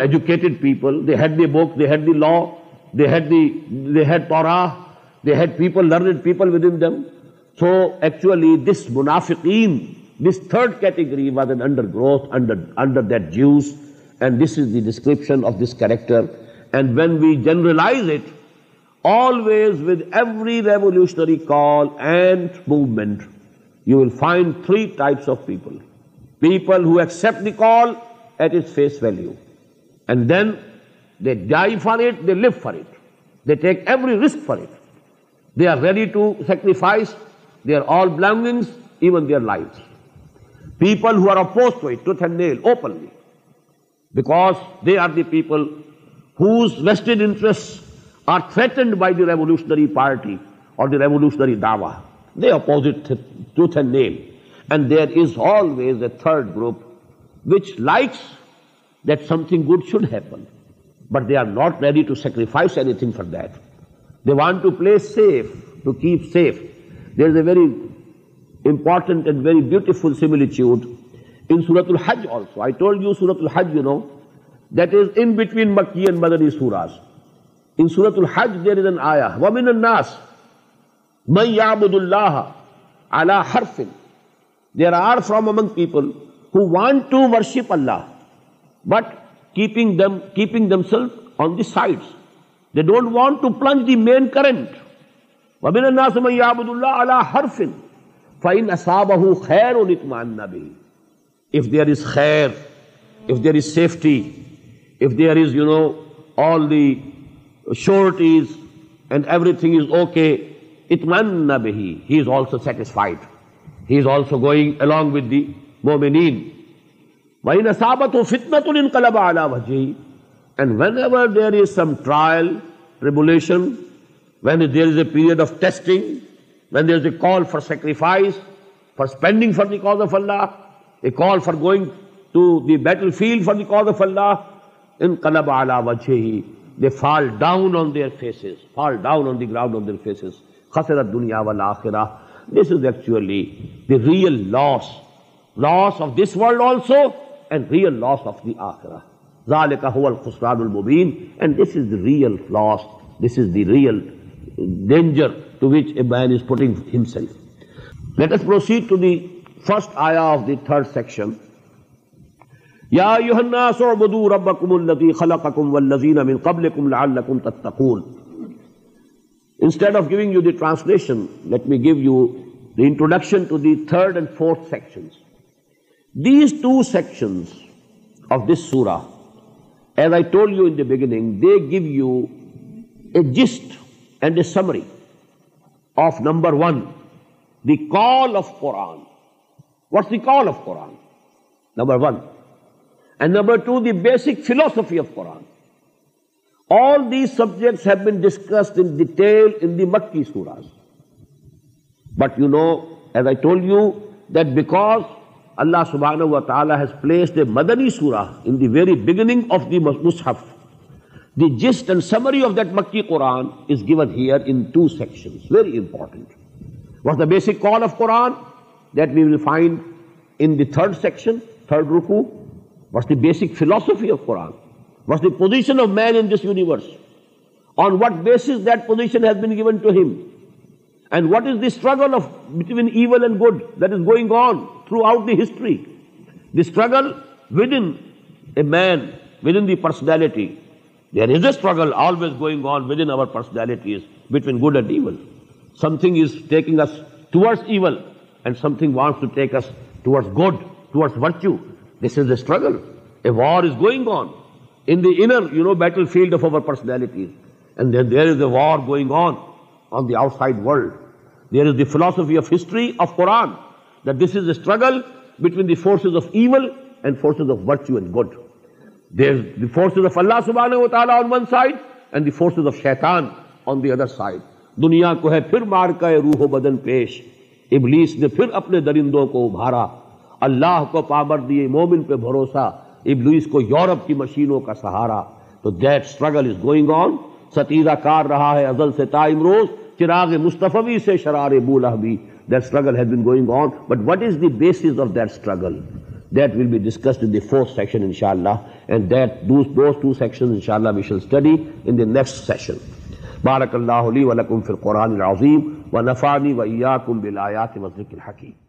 educate people book the law they so actually this third category was N under growth under that Jews And this is the description of this character. And when we generalize it, always with every revolutionary call and movement, you will find three types of people. People who accept the call at its face value. And then they die for it, they live for it. They take every risk for it. They are ready to sacrifice their all belongings, even their lives. People who are opposed to it, tooth and nail, openly because they are the people whose vested interests are threatened by the revolutionary party or the revolutionary dawa. They oppose it tooth and nail. And there is always a third group which likes that something good should happen, but they are not ready to sacrifice anything for that. They want to play safe, to keep safe. There is a very important and very beautiful similitude in Surah Al-Hajj also. I told you Surah Al-Hajj, you know, that is in between Makki and Madani Surahs. In Surah Al-Hajj, there is an ayah. وَمِنَ النَّاسِ مَنْ يَعْبُدُ اللَّهَ عَلَىٰ حَرْفٍ There are from among people who want to worship Allah, but keeping, them, keeping themselves on the sides. They don't want to plunge the main current. وَمِنَ النَّاسِ مَنْ يَعْبُدُ اللَّهَ عَلَىٰ حَرْفٍ فَإِنْ أَصَابَهُ خَيْرٌ اِتْمَعَنَّ بِهِ اف دیر از خیر if there is safety if there is you know all the sureties and every thing is okay period of testing when there is a call for sacrifice for spending for the کو a call for going to the battle field for the of Allah ان وجہ ہی they fall down on on on their their faces faces fall down the ground دنیا آخرہ الخسران المبین danger first آیا of the third sectioning they give summary of number one the call of Quran what's دیبر ونڈ number two the basic philosophy of Quran all دیبجیکٹ but you know and I told you that back Allah سبحان و تعالیٰ just and summary مکی Quran what's basic call of Quran we'll find in third section third روکو what's the basic philosophy of Quran what's the position of man this universe what base position even and good that is going ہرین the personality there is a گوئگلٹی good and evil something is ٹیکنگس evil فلفیٹریزرگلس and good is of Allah و تعالیٰ forces of دنیا کو ہے پھر مار و بدن پیش ابلیس نے پھر اپنے درندوں کو ابھارا اللہ کو پامر دیے مومن پہ بھروسہ ابلیس کو یورپ کی مشینوں کا سہارا تو that struggle is going on ستیزہ کار رہا ہے ازل سے تائم روز چراغ مصطفی سے شرار بولہ بھی that struggle has been going on but what is the basis of that struggle that will be discussed in the fourth section ان شاء اللہ and that those those two section ان شاء اللہ we shall study in the next session بارک اللہ علی ولکم فی القرآن العظیم و نفانی و ایاکم بالآیات بلایات مذرق حقیق